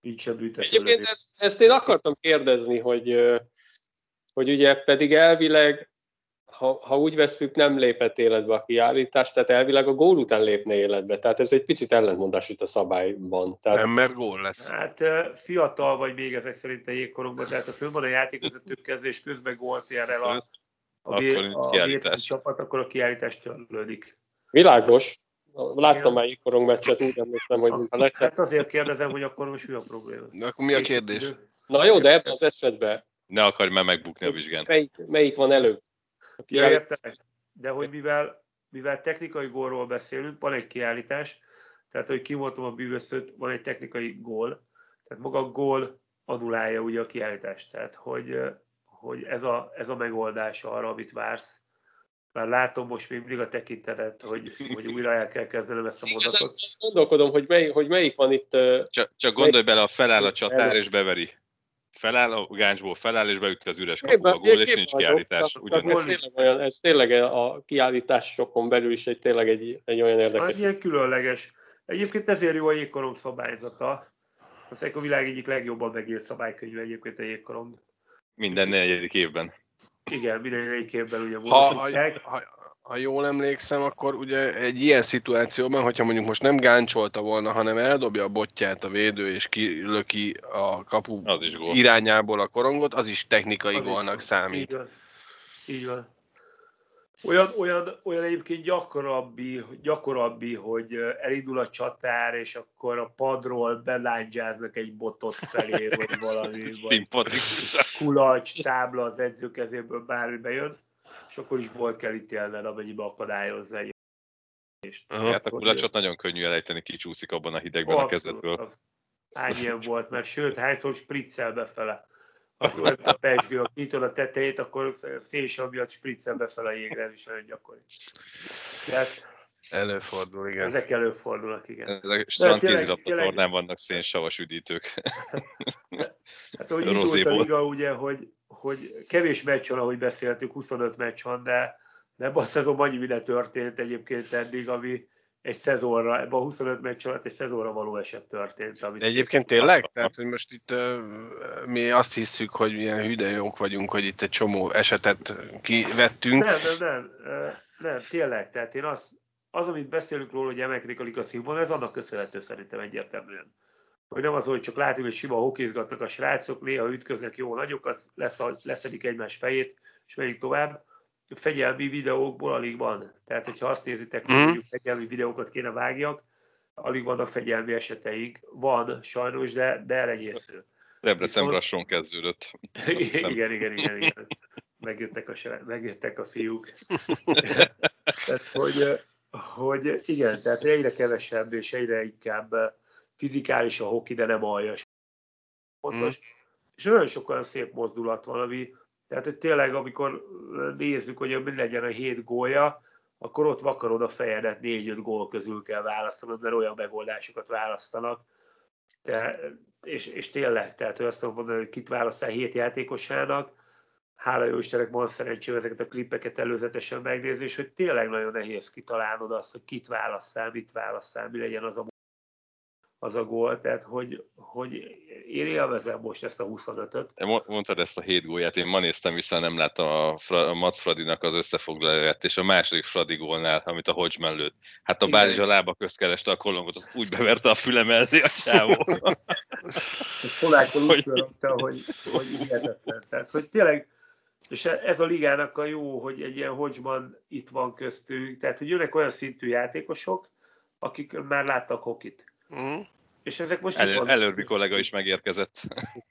nincs sem büntető. Egyébként ezt, ezt én akartam kérdezni, hogy, hogy ugye pedig elvileg, ha, ha úgy vesszük, nem lépett életbe a kiállítás, tehát elvileg a gól után lépne életbe. Tehát ez egy picit ellentmondás itt a szabályban. Tehát... Nem, mert gól lesz. Hát fiatal vagy még ezek szerint a jégkorongban, tehát ha fönn van a játékvezetők kezés, közben gólt ér el a, a, a, a, a csapat, akkor a kiállítás törlődik. Világos, Láttam már korong meccset, úgy emlékszem, hogy mintha nektek. Hát azért kérdezem, hogy akkor most mi a probléma. Na, akkor mi a kérdés? Na jó, de ebben az esetben... Ne akarj már megbukni a vizsgán. Melyik, melyik van előbb? Ja, értek. De hogy mivel, mivel technikai gólról beszélünk, van egy kiállítás, tehát hogy kimondtam a bűvösszöt, van egy technikai gól, tehát maga a gól anulálja ugye a kiállítást. Tehát, hogy, hogy ez, a, ez a megoldás arra, amit vársz, már látom most még mindig a tekintetet, hogy, hogy újra el kell kezdenem ezt a mondatot. Gondolkodom, hogy, mely, hogy melyik van itt... Csak, csak gondolj bele, a feláll a csatár és beveri. Feláll a gáncsból, feláll és beüt az üres kapuba, gól, és nincs kiállítás. Ez tényleg, olyan, ez tényleg a kiállításokon belül is egy, tényleg egy, egy olyan érdekes. Az ilyen különleges. Egyébként ezért jó a jégkorong szabályzata. Az a világ egyik legjobban megírt szabálykönyve egyébként a jégkorong. Minden negyedik évben. Igen, mindegyik évben ugye ha, ha, ha, ha jól emlékszem, akkor ugye egy ilyen szituációban, hogyha mondjuk most nem gáncsolta volna, hanem eldobja a botját a védő, és kilöki a kapu az is irányából a korongot, az is technikai az gólnak is számít. Így van. Így van. Olyan, olyan, olyan egyébként gyakorabbi, gyakorabbi, hogy elindul a csatár, és akkor a padról belángyáznak egy botot felé, vagy valami, vagy kulacs, tábla az edző kezéből bármi bejön, és akkor is volt kell ítélned, amennyibe akadályozza egy Uh-huh. Hát a kulacsot nagyon könnyű elejteni, kicsúszik abban a hidegben Abszolút, a kezedből. Hány ilyen volt, mert sőt, hányszor spriccel befele az volt a pecsgő, ha nyitod a tetejét, akkor szélsav miatt spriccel befele a jégre, ez is nagyon gyakori. Tehát, Előfordul, igen. Ezek előfordulnak, igen. Ezek tornán vannak szénsavas üdítők. hát hogy indult a liga, ugye, hogy, hogy kevés meccs van, ahogy beszéltük, 25 meccs van, de, ebben a szezonban annyi minden történt egyébként eddig, ami, egy szezonra, ebben a 25 meccs alatt egy szezonra való eset történt. Amit De egyébként tényleg? Tehát, hogy most itt uh, mi azt hiszük, hogy ilyen hüde jók vagyunk, hogy itt egy csomó esetet kivettünk. Nem, nem, nem, nem, tényleg. Tehát én azt, az, amit beszélünk róla, hogy emelkedik a liga színvonal, ez annak köszönhető szerintem egyértelműen. Hogy nem az, hogy csak látunk, hogy sima hokizgatnak a srácok, néha ütköznek jó nagyokat, lesz, leszedik egymás fejét, és megyünk tovább. Fegyelmi videókból alig van. Tehát, hogyha azt nézitek, hogy mhm. mondjuk fegyelmi videókat kéne vágjak, alig vannak fegyelmi eseteink. Van sajnos, de, de elenyésző. Debrecen Viszont... kezdődött. igen, igen, igen, igen, igen. Megjöttek a, megjöttek a fiúk. tehát, hogy, hogy igen, tehát egyre kevesebb és egyre inkább fizikális a hoki, de nem aljas. Fontos. Mm. És nagyon sok olyan szép mozdulat van, ami, tehát hogy tényleg, amikor nézzük, hogy mi legyen a hét gólja, akkor ott vakarod a fejedet, négy-öt gól közül kell választanod, mert olyan megoldásokat választanak. De, és, és tényleg, tehát hogy azt mondani, hogy kit választál hét játékosának, hála jó Istennek van szerencsém ezeket a klippeket előzetesen megnézni, és hogy tényleg nagyon nehéz kitalálnod azt, hogy kit választál, mit választál, mi legyen az a az a gól, tehát hogy, hogy én élvezem most ezt a 25-öt. Mondtad ezt a hét gólját, én ma néztem vissza, nem láttam a, Fra, a Mats Fradinak az összefoglalóját, és a második Fradi gólnál, amit a Hodgman lőtt. Hát a Bázs a lába közt kereste a kolongot, az úgy beverte a füle mellé a csávó. Polákon úgy hogy, hogy hihetetlen. Tehát, hogy tényleg, és ez a ligának a jó, hogy egy ilyen Hodgman itt van köztük, tehát, hogy jönnek olyan szintű játékosok, akik már láttak hokit Mm. És ezek most Elő, Előrbi kollega is megérkezett.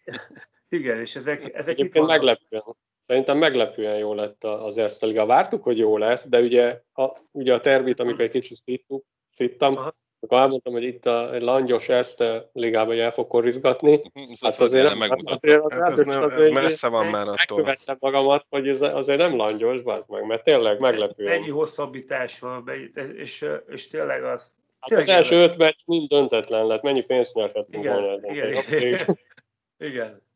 Igen, és ezek, ezek Egyébként itt meglepően, szerintem meglepően jó lett az Erste Liga. Vártuk, hogy jó lesz, de ugye a, ugye a tervit, amikor egy kicsit szittuk, szittam, akkor elmondtam, hogy itt a egy langyos Erste Ligában el fog korizgatni. Hát azért nem, azért, az, az, az, azért messze van már attól. Megkövettem magamat, hogy ez azért nem langyos, meg, mert tényleg meglepően. Mennyi hosszabbítás van, és, és tényleg az Hát az első öt meccs mind döntetlen lett, mennyi pénzt nyerhettünk volna. Igen, igen. igen.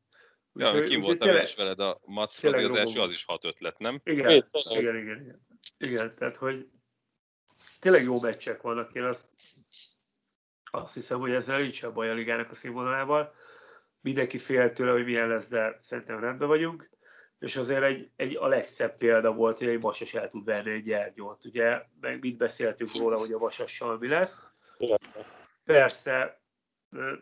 Ja, ami kim voltam tényleg, is veled a Mats Fradi, az első az is hat ötlet, nem? Igen, igen, igen, igen, igen. tehát hogy tényleg jó meccsek vannak, én azt, azt hiszem, hogy ezzel nincs a baj a ligának a színvonalával. Mindenki fél tőle, hogy milyen lesz, de szerintem rendben vagyunk és azért egy, egy a legszebb példa volt, hogy egy vasas el tud venni egy gyergyót. Ugye, meg mit beszéltünk róla, hogy a vasassal mi lesz. Persze,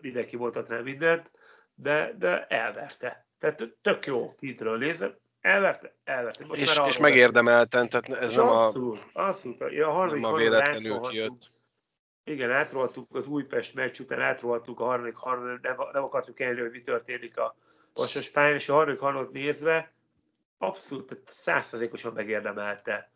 mindenki rá mindent, de, de elverte. Tehát tök jó kintről nézem, elverte, elverte. Most és, és megérdemelten, tehát ez nem abszolút, a, abszolút. A nem a véletlenül kijött. Igen, átrohattuk az Újpest meccs után, átrohattuk a harmadik harmadik, nem, nem akartuk elni, hogy mi történik a vasas pályán, és a harmadik harmadot nézve, abszolút százszerzékosan megérdemelte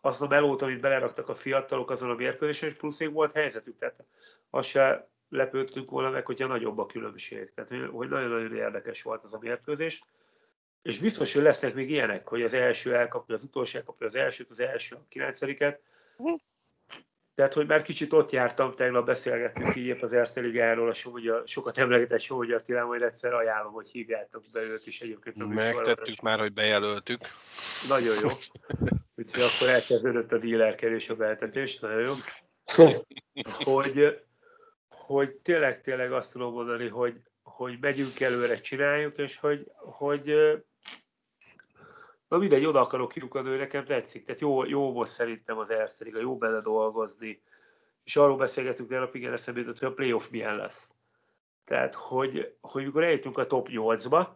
azt a melót, amit beleraktak a fiatalok azon a mérkőzésen, és plusz még volt helyzetük, tehát azt se lepődtünk volna meg, hogyha nagyobb a különbség. Tehát, hogy nagyon-nagyon érdekes volt az a mérkőzés. És biztos, hogy lesznek még ilyenek, hogy az első elkapja, az utolsó elkapja az elsőt, az első a kilencediket. Tehát, hogy már kicsit ott jártam, tegnap beszélgettünk így épp az Erste Ligáról, a Somogya, sokat emlegetett Somogya Attilán, majd egyszer ajánlom, hogy hívjátok be őt is egyébként. Megtettük már, hogy bejelöltük. Nagyon jó. Úgyhogy akkor elkezdődött a dealerkedés, a behetetés, nagyon jó. Hogy, hogy tényleg, tényleg azt tudom mondani, hogy, hogy megyünk előre, csináljuk, és hogy, hogy Na mindegy, oda akarok kiukadni, hogy nekem tetszik. Tehát jó, jó most szerintem az Erste Liga, jó bele dolgozni. És arról beszélgetünk nap, igen, eszembe jutott, hogy a playoff milyen lesz. Tehát, hogy, hogy mikor eljutunk a top 8-ba,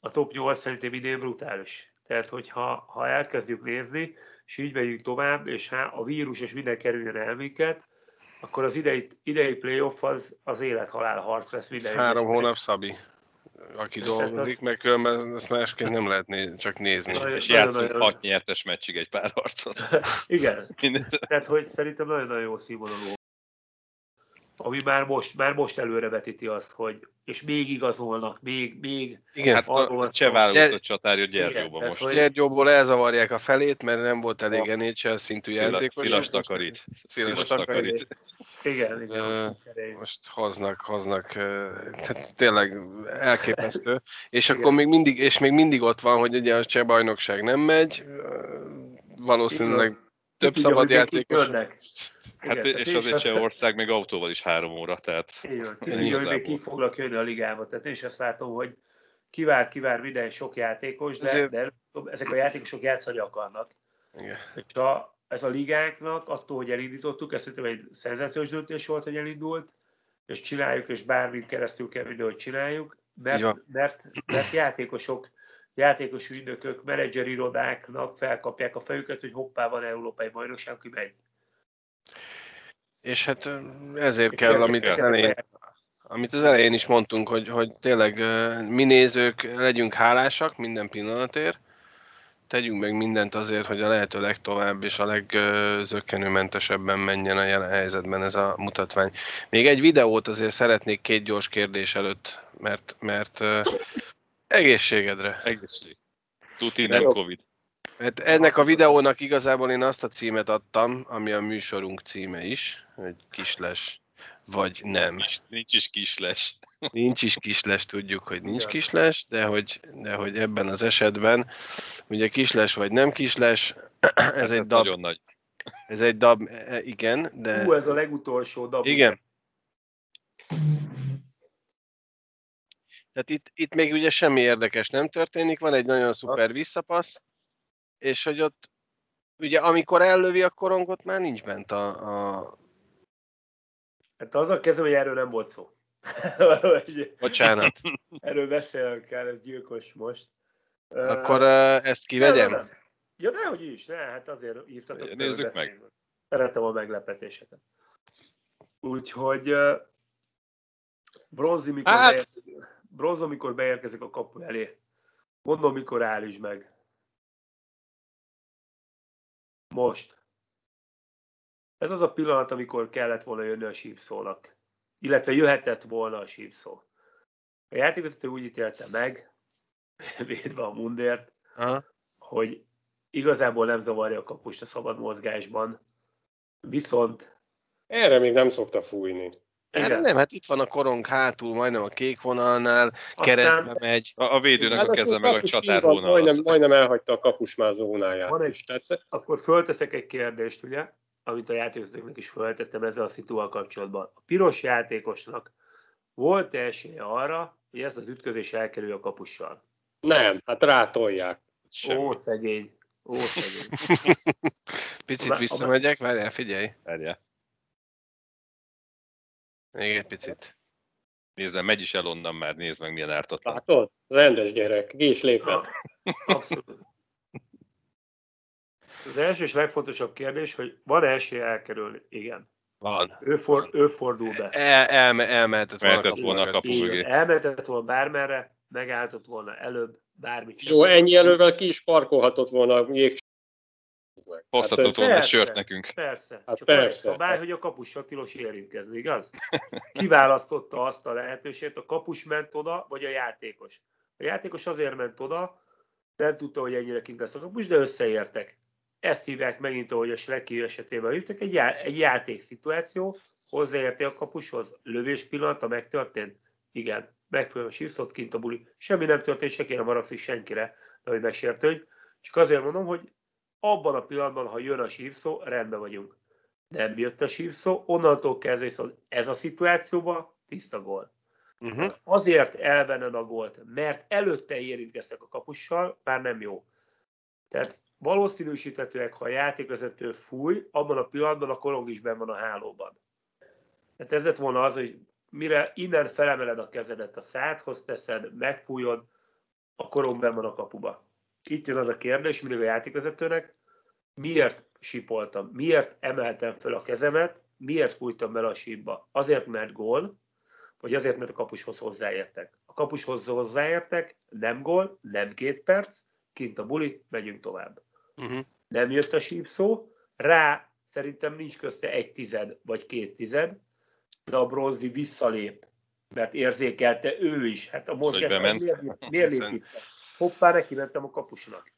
a top 8 szerintem idén brutális. Tehát, hogyha ha elkezdjük nézni, és így megyünk tovább, és ha a vírus és minden kerüljön el minket, akkor az idei, idei playoff az, az élet-halál harc lesz minden. Három hónap, Szabi aki dolgozik, mert különben ezt másként nem lehet csak nézni. Nagyon, és játszunk nagyon, hat nyertes meccsig egy pár harcot. Igen. Tehát, hogy szerintem nagyon-nagyon jó színvonalú. Ami már most, már most előrevetíti azt, hogy és még igazolnak, még, még... Igen, hát a cseh válogatott csatárja Gyergyóban most. Hogy... Gyergyóból elzavarják a felét, mert nem volt elég a NHL szintű játékos. Szilas takarít. Szilas takarít. Igen, igen. Uh, most hoznak, hoznak, tehát tényleg elképesztő. És igen. akkor még mindig, és még mindig ott van, hogy ugye a cseh bajnokság nem megy, valószínűleg igen. több szabad játékos. Hát Igen, és azért se ország még autóval is három óra, tehát... Igen, tudja, hogy ki fognak jönni a ligába, tehát én is azt látom, hogy kivár, kivár minden sok játékos, de, Ezért... de ezek a játékosok játszani akarnak. Igen. És ha ez a ligáknak attól, hogy elindítottuk, ez szerintem egy szenzációs döntés volt, hogy elindult, és csináljuk, és bármit keresztül kell hogy csináljuk, mert, ja. mert, mert játékosok, játékos ügynökök, menedzserirodáknak felkapják a fejüket, hogy hoppá, van európai bajnokság, aki megy. És hát ezért és kell, amit az, elején, amit az elején is mondtunk, hogy, hogy tényleg mi nézők legyünk hálásak minden pillanatért, tegyünk meg mindent azért, hogy a lehető legtovább és a legzökkenőmentesebben menjen a jelen helyzetben ez a mutatvány. Még egy videót azért szeretnék két gyors kérdés előtt, mert, mert egészségedre. Egészség. Tuti nem Covid. Hát ennek a videónak igazából én azt a címet adtam, ami a műsorunk címe is, hogy kisles vagy nem. Nincs is kisles. Nincs is kisles, tudjuk, hogy nincs kisles, de hogy, de hogy ebben az esetben, ugye kisles vagy nem kisles, ez hát egy dab. Nagyon nagy. Ez egy dab, e, igen, de... Hú, ez a legutolsó dab. Igen. Tehát itt, itt még ugye semmi érdekes nem történik, van egy nagyon szuper visszapassz, és hogy ott ugye amikor ellövi a korongot, már nincs bent a... a... Hát az a kezdem, hogy erről nem volt szó. Bocsánat. Erről beszélnünk kell, ez gyilkos most. Akkor uh, ezt kivegyem? Nem, nem. Ja, nehogy is, ne, hát azért hívtatok. Nézzük meg. Szeretem a meglepetéseket. Úgyhogy uh, bronzi, mikor, hát... beérkezik, bronzi, mikor beérkezik a kapu elé. Mondom, mikor áll is meg. Most. Ez az a pillanat, amikor kellett volna jönni a sípszónak. Illetve jöhetett volna a sípszó. A játékvezető úgy ítélte meg, védve a mundért, Aha. hogy igazából nem zavarja a kapust a szabad mozgásban. Viszont... Erre még nem szokta fújni. Erre nem, hát itt van a korong hátul, majdnem a kék vonalnál, Aztán... keresztbe megy. A, a védőnek hát a keze meg a csatárvonalat. Majdnem, majdnem elhagyta a kapus már zónáját. Van egy, akkor fölteszek egy kérdést, ugye, amit a játékosoknak is föltettem ezzel a szitúval kapcsolatban. A piros játékosnak volt -e esélye arra, hogy ezt az ütközés elkerül a kapussal? Nem, hát rátolják. Semmi. Ó, szegény. Ó, szegény. Picit visszamegyek, várjál, figyelj. Várjál. Még egy picit. Nézd meg, megy is el onnan már, nézd meg milyen ártatlan. Látod? Rendes gyerek, is lépett. Abszolút. Az első és legfontosabb kérdés, hogy van-e esélye elkerülni? Igen. Van. Ő, for, ő fordul be. El, elme, elmehetett volna, kapu, volna a kapu mögé. Elmehetett volna bármerre, megálltott volna előbb, bármit. Jó, ennyi elővel ki is parkolhatott volna a meg. Hozhatott volna egy sört nekünk. Persze. Hát Csak persze. A bár, hogy a kapussal tilos érintkezni, igaz? Kiválasztotta azt a lehetőséget, a kapus ment oda, vagy a játékos. A játékos azért ment oda, nem tudta, hogy ennyire kint lesz a kapus, de összeértek. Ezt hívják megint, ahogy a Shreki esetében hívtak, egy, já- egy játékszituáció, hozzáérti a kapushoz, lövés pillanata megtörtént? Igen, megfelelően sírszott kint a buli. Semmi nem történt, senki nem maragszik senkire, de hogy megsértődj. Csak azért mondom, hogy abban a pillanatban, ha jön a sívszó, rendben vagyunk. Nem jött a sívszó, onnantól kezdve viszont ez a szituációban tiszta gól. Uh-huh. Azért elvenen a gólt, mert előtte érintkeztek a kapussal, már nem jó. Tehát valószínűsíthetőek, ha a játékvezető fúj, abban a pillanatban a korong is benn van a hálóban. Tehát ez lett volna az, hogy mire innen felemeled a kezedet a szádhoz teszed, megfújod, a korong benn van a kapuba itt jön az a kérdés mindig a játékvezetőnek, miért sipoltam, miért emeltem fel a kezemet, miért fújtam bele a sípba? Azért, mert gól, vagy azért, mert a kapushoz hozzáértek. A kapushoz hozzáértek, nem gól, nem két perc, kint a buli, megyünk tovább. Uh-huh. Nem jött a síp szó, rá szerintem nincs közte egy tized vagy két tized, de a bronzi visszalép, mert érzékelte ő is. Hát a mozgás miért, miért lép vissza? Hoppá, neki mentem a kapusnak.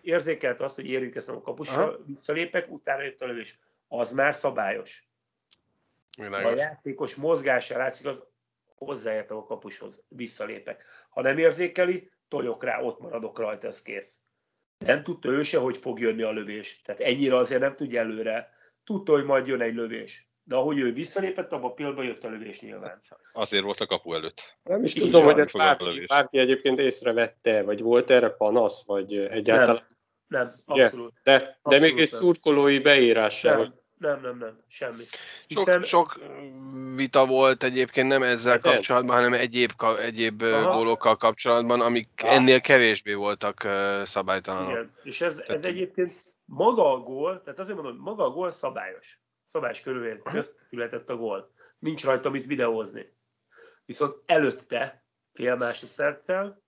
Érzékelte azt, hogy érintkeztem a kapusra, Aha. visszalépek, utána jött a lövés. Az már szabályos. A játékos mozgása látszik, az hozzáértem a kapushoz, visszalépek. Ha nem érzékeli, toljok rá, ott maradok rajta, ez kész. Nem tudta ő se, hogy fog jönni a lövés. Tehát ennyire azért nem tudja előre. Tudta, hogy majd jön egy lövés de ahogy ő visszalépett, abban a pillanatban jött a lövés nyilván. Azért volt a kapu előtt. Nem is Így tudom, hogy bárki, bárki egyébként észrevette, vagy volt erre panasz, vagy egyáltalán nem, abszolút. De, de abszolút még egy szurkolói beírás sem. Nem, nem, nem, nem, semmi. Hiszen... Sok, sok vita volt egyébként nem ezzel Ezen? kapcsolatban, hanem egyéb, egyéb gólokkal kapcsolatban, amik Aha. ennél kevésbé voltak szabálytalanok. Igen, és ez, ez egyébként maga a gól, tehát azért mondom, hogy maga a gól szabályos. Szabályos körülmény közt született a gól. Nincs rajta mit videózni. Viszont előtte, fél másodperccel,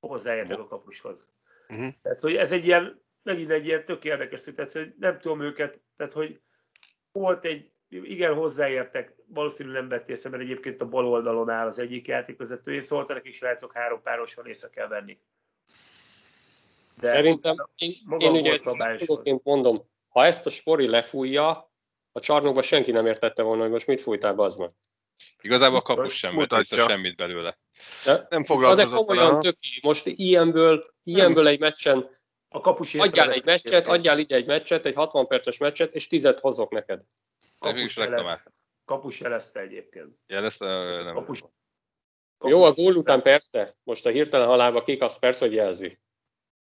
hozzáértek a kapushoz. Uh-huh. Tehát, hogy ez egy ilyen, megint egy ilyen tök érdekes szituáció, hogy nem tudom őket, tehát, hogy volt egy, igen, hozzáértek, valószínűleg nem vettél szemben, egyébként a bal oldalon áll az egyik játékvezető, és szólta neki, srácok, három párosan észre kell venni. De Szerintem én, én ugye mondom, ha ezt a spori lefújja, a csarnokba senki nem értette volna, hogy most mit fújtál, az meg. Igazából a kapus sem mutatja semmit belőle. De, nem foglalkozott de komolyan töki. Most ilyenből, ilyenből egy meccsen a kapus adjál egy meccset, adjál ide egy meccset, egy 60 perces meccset, és tizet hozok neked. Kapus, jelezte, kapus jelezte egyébként. Jelezte? Nem. Kapus. kapus. Jó, a gól után persze. Most a hirtelen halálba kik, azt persze, hogy jelzi.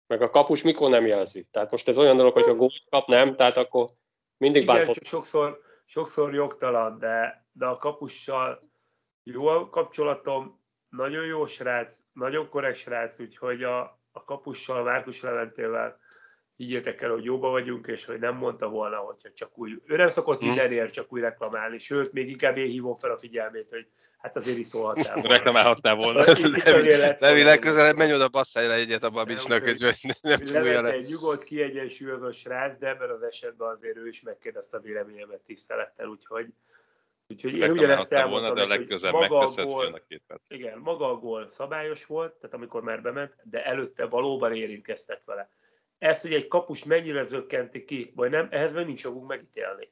Meg a kapus mikor nem jelzi. Tehát most ez olyan dolog, hogy a gól kap nem, tehát akkor mindig Igen, bántott. sokszor, sokszor jogtalan, de, de a kapussal jó a kapcsolatom, nagyon jó srác, nagyon korrekt srác, úgyhogy a, a kapussal, Márkus Leventével higgyétek el, hogy jóba vagyunk, és hogy nem mondta volna, hogyha csak úgy, ő nem szokott hmm. mindenért csak úgy reklamálni, sőt, még inkább én hívom fel a figyelmét, hogy hát azért is szólhatnál volna. Reklamálhatnál volna. Levi, legközelebb menj oda, basszál le egyet a Babicsnak, hogy nem, fújja le. egy nyugodt, kiegyensúlyozó srác, de ebben az esetben azért ő is megkérdezte a véleményemet tisztelettel, úgyhogy Úgyhogy én ugyanezt elmondtam, volna, de a legközelebb maga a gól. Igen, maga a gól szabályos volt, tehát amikor már bement, de előtte valóban érintkeztek vele. Ezt, hogy egy kapus mennyire zökkenti ki, vagy nem, ehhez még nincs jogunk megítélni.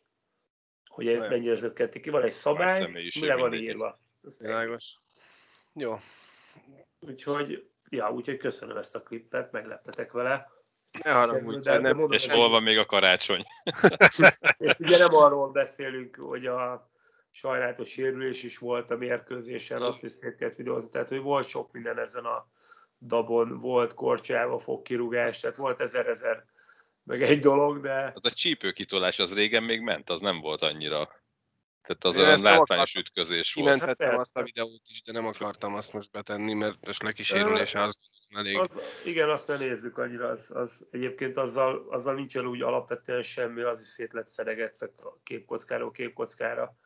Hogy egy mennyire zökkenti ki. Van egy szabály, mi le van írva. Világos. Jó. Úgyhogy, ja, úgyhogy köszönöm ezt a klippet, megleptetek vele. Ne haragudj, nem, nem, és hol van még a karácsony? és ugye nem arról beszélünk, hogy a sajnálatos sérülés is volt a mérkőzésen, azt is szét kellett videózni, tehát hogy volt sok minden ezen a dabon, volt korcsáva, fogkirúgás, tehát volt ezer-ezer meg egy dolog, de... Az a csípőkitolás az régen még ment, az nem volt annyira. Tehát az olyan látványos ütközés volt. Kimentettem hát azt a videót is, de nem akartam azt most betenni, mert most lekísérülése az elég. Az, igen, azt ne nézzük annyira, az, az egyébként azzal, azzal nincsen úgy alapvetően semmi, az is szét lett szeregetve képkockáról képkockára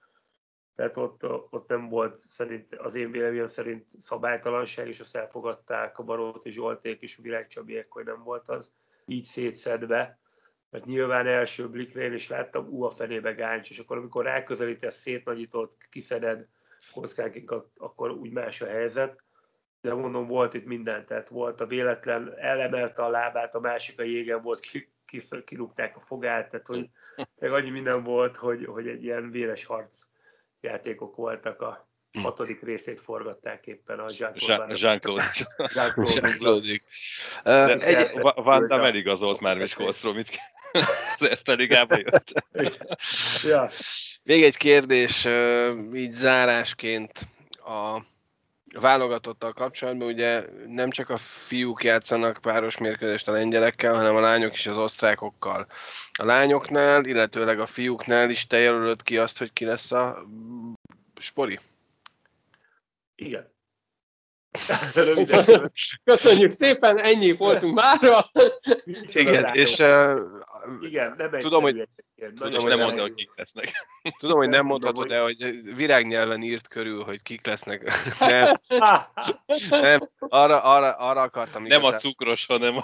tehát ott, ott nem volt szerint, az én véleményem szerint szabálytalanság, és azt elfogadták a Barót és Zsolték és a Virág Csabiek, hogy nem volt az. Így szétszedve, mert nyilván első blikre én is láttam, ú, a fenébe gáncs, és akkor amikor ráközelítesz, szétnagyított, kiszeded kockánként, akkor úgy más a helyzet. De mondom, volt itt minden, tehát volt a véletlen, elemelte a lábát, a másik a jégen volt, kirúgták a fogát, tehát hogy meg annyi minden volt, hogy, hogy egy ilyen véres harc játékok voltak a hm. hatodik részét forgatták éppen a Jean-Claude. Jean-Claude. Van Damme eligazolt már Miskolcról, mit ez pedig jött. ja. Még egy kérdés, így zárásként a válogatottal kapcsolatban, ugye nem csak a fiúk játszanak páros mérkőzést a lengyelekkel, hanem a lányok is az osztrákokkal. A lányoknál, illetőleg a fiúknál is te jelölöd ki azt, hogy ki lesz a spori? Igen. Köszönjük szépen, ennyi voltunk már. Igen, és uh, igen, nem tudom, hogy, tudom, hogy nem mondta, hogy kik lesznek. Tudom, hogy nem mondhatod, de hogy virágnyelven írt körül, hogy kik lesznek. Nem, nem arra, arra, arra akartam. Nem igazán. a cukros, hanem a...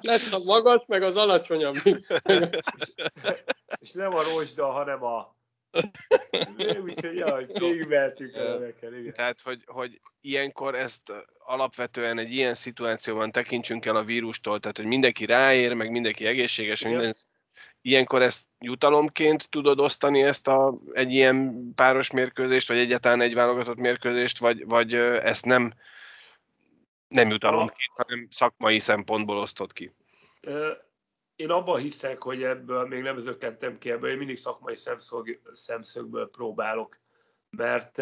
Lesz a magas, meg az alacsonyabb. és nem a rozsda, hanem a Úgyhogy jaj, végigvertük igen. Tehát, hogy, hogy ilyenkor ezt alapvetően egy ilyen szituációban tekintsünk el a vírustól, tehát, hogy mindenki ráér, meg mindenki egészséges, minden, ilyenkor ezt jutalomként tudod osztani ezt a, egy ilyen páros mérkőzést, vagy egyáltalán egy válogatott mérkőzést, vagy, vagy ezt nem, nem jutalomként, hanem szakmai szempontból osztod ki? Én abban hiszek, hogy ebből még nem zökkentem ki ebből, én mindig szakmai szemszög, szemszögből próbálok, mert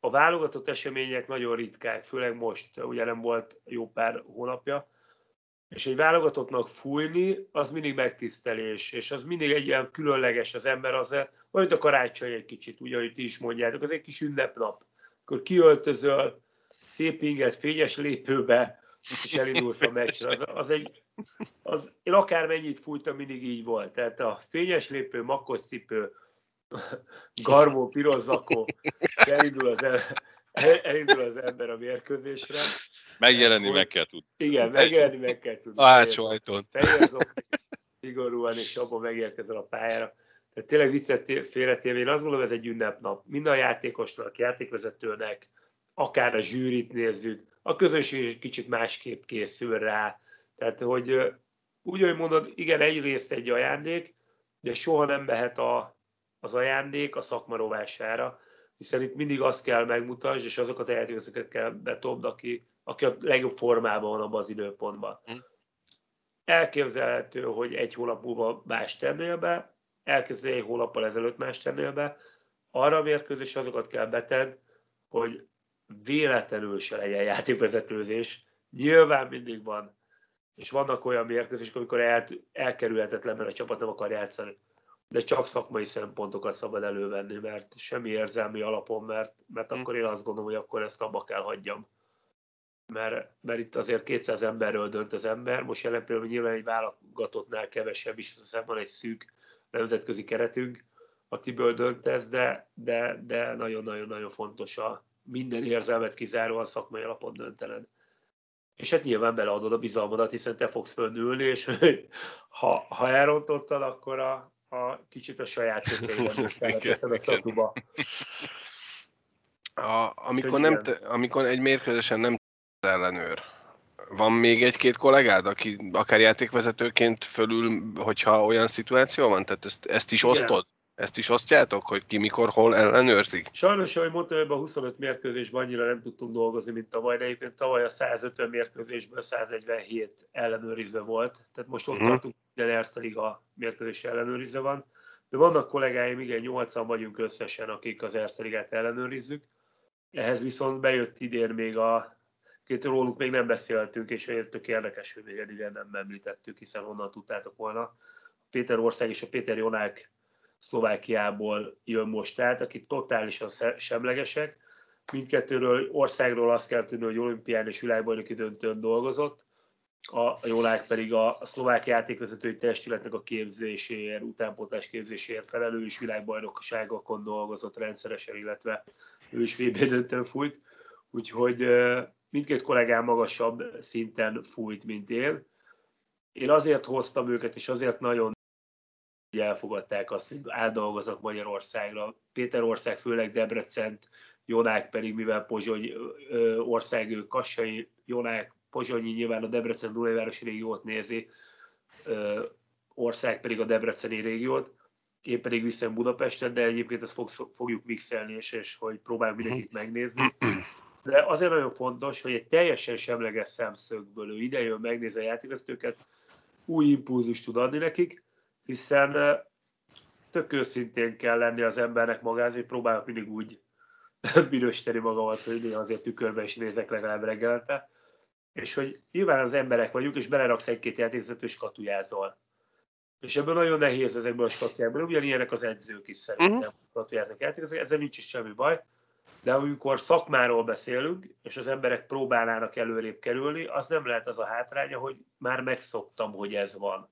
a válogatott események nagyon ritkák, főleg most, ugye nem volt jó pár hónapja, és egy válogatottnak fújni, az mindig megtisztelés, és az mindig egy ilyen különleges az ember, az olyan, a karácsony egy kicsit, ugye, ahogy ti is mondjátok, az egy kis ünnepnap. Akkor kiöltözöl, szép inget, fényes lépőbe, és elindulsz a meccsre. Az, az egy, az, én akármennyit fújtam, mindig így volt. Tehát a fényes lépő, makos cipő, garmó, piros zakó, elindul az, el, elindul az ember a mérkőzésre. Megjelenni meg kell tudni. Igen, megjelenni meg kell tudni. A hátsó ajtón. szigorúan, és abban megérkezel a pályára. Tehát tényleg viccet félretéve, én azt gondolom, ez egy ünnepnap. Minden játékosnak, játékvezetőnek, akár a zsűrit nézzük, a közönség is kicsit másképp készül rá. Tehát, hogy úgy, hogy mondod, igen, egyrészt egy ajándék, de soha nem mehet a, az ajándék a szakma rovására, hiszen itt mindig azt kell megmutasd, és azokat a játékosokat kell betobd, aki, aki a legjobb formában van abban az időpontban. Mm. Elképzelhető, hogy egy hónap múlva más tennél be, elkezdő egy hónappal ezelőtt más tennél be, arra a mérkőzés azokat kell beted, hogy véletlenül se legyen játékvezetőzés. Nyilván mindig van, és vannak olyan mérkőzések, amikor el, elkerülhetetlen, mert a csapat nem akar játszani. De csak szakmai szempontokat szabad elővenni, mert semmi érzelmi alapon, mert, mert hmm. akkor én azt gondolom, hogy akkor ezt abba kell hagyjam. Mert, mert itt azért 200 emberről dönt az ember, most jelen pillanatban nyilván egy válogatottnál kevesebb is, hiszen van egy szűk nemzetközi keretünk, akiből dönt ez, de, de, de nagyon-nagyon-nagyon fontos a, minden érzelmet kizáróan szakmai alapon döntened. És hát nyilván beleadod a bizalmadat, hiszen te fogsz fönnülni, és ha, ha elrontottad, akkor a, a kicsit a saját teszed a szatuba. A, amikor, nem te, amikor egy mérkőzésen nem ellenőr, van még egy-két kollégád, aki akár játékvezetőként fölül, hogyha olyan szituáció van? Tehát ezt, ezt is Igen. osztod? Ezt is osztjátok, hogy ki mikor, hol ellenőrzik? Sajnos, ahogy mondtam, ebben a 25 mérkőzésben annyira nem tudtunk dolgozni, mint tavaly, de egyébként tavaly a 150 mérkőzésből 147 ellenőrizve volt, tehát most ott uh-huh. tartunk, minden Erste Liga mérkőzés ellenőrizve van, de vannak kollégáim, igen, 8 vagyunk összesen, akik az Erste Ligát ellenőrizzük. Ehhez viszont bejött idén még a két róluk még nem beszéltünk, és ez tök érdekes, hogy még eddig nem említettük, hiszen honnan tudtátok volna. Péter Ország és a Péter Jonák Szlovákiából jön most át, akik totálisan semlegesek. Mindkettőről országról azt kell tudni, hogy olimpián és világbajnoki döntőn dolgozott, a Jolák pedig a, a szlovák játékvezetői testületnek a képzéséért, utánpótlás képzéséért felelős világbajnokságokon dolgozott rendszeresen, illetve ő is VB döntőn fújt. Úgyhogy mindkét kollégám magasabb szinten fújt, mint én. Én azért hoztam őket, és azért nagyon hogy elfogadták azt, hogy átdolgoznak Magyarországra. Péter ország, főleg Debrecent, Jonák pedig, mivel Pozsony ország, Kassai, Jonák, Pozsonyi nyilván a Debrecen Dunajvárosi régiót nézi, ország pedig a Debreceni régiót, én pedig viszem Budapestet, de egyébként ezt fog, fogjuk mixelni, és, és hogy próbáljuk mindenkit megnézni. De azért nagyon fontos, hogy egy teljesen semleges szemszögből ő idejön, megnézi a játékvezetőket, új impulzust tud adni nekik, hiszen tök őszintén kell lenni az embernek magázni, próbálok mindig úgy minősíteni magamat, hogy néha azért tükörbe is nézek legalább reggelte, és hogy nyilván az emberek vagyunk, és beleraksz egy-két játékvezető, és katujázol. És ebből nagyon nehéz ezekből a skatujákból, ugyanilyenek az edzők is szerintem uh-huh. katujáznak játékvezetők, ezzel nincs is semmi baj, de amikor szakmáról beszélünk, és az emberek próbálnának előrébb kerülni, az nem lehet az a hátránya, hogy már megszoktam, hogy ez van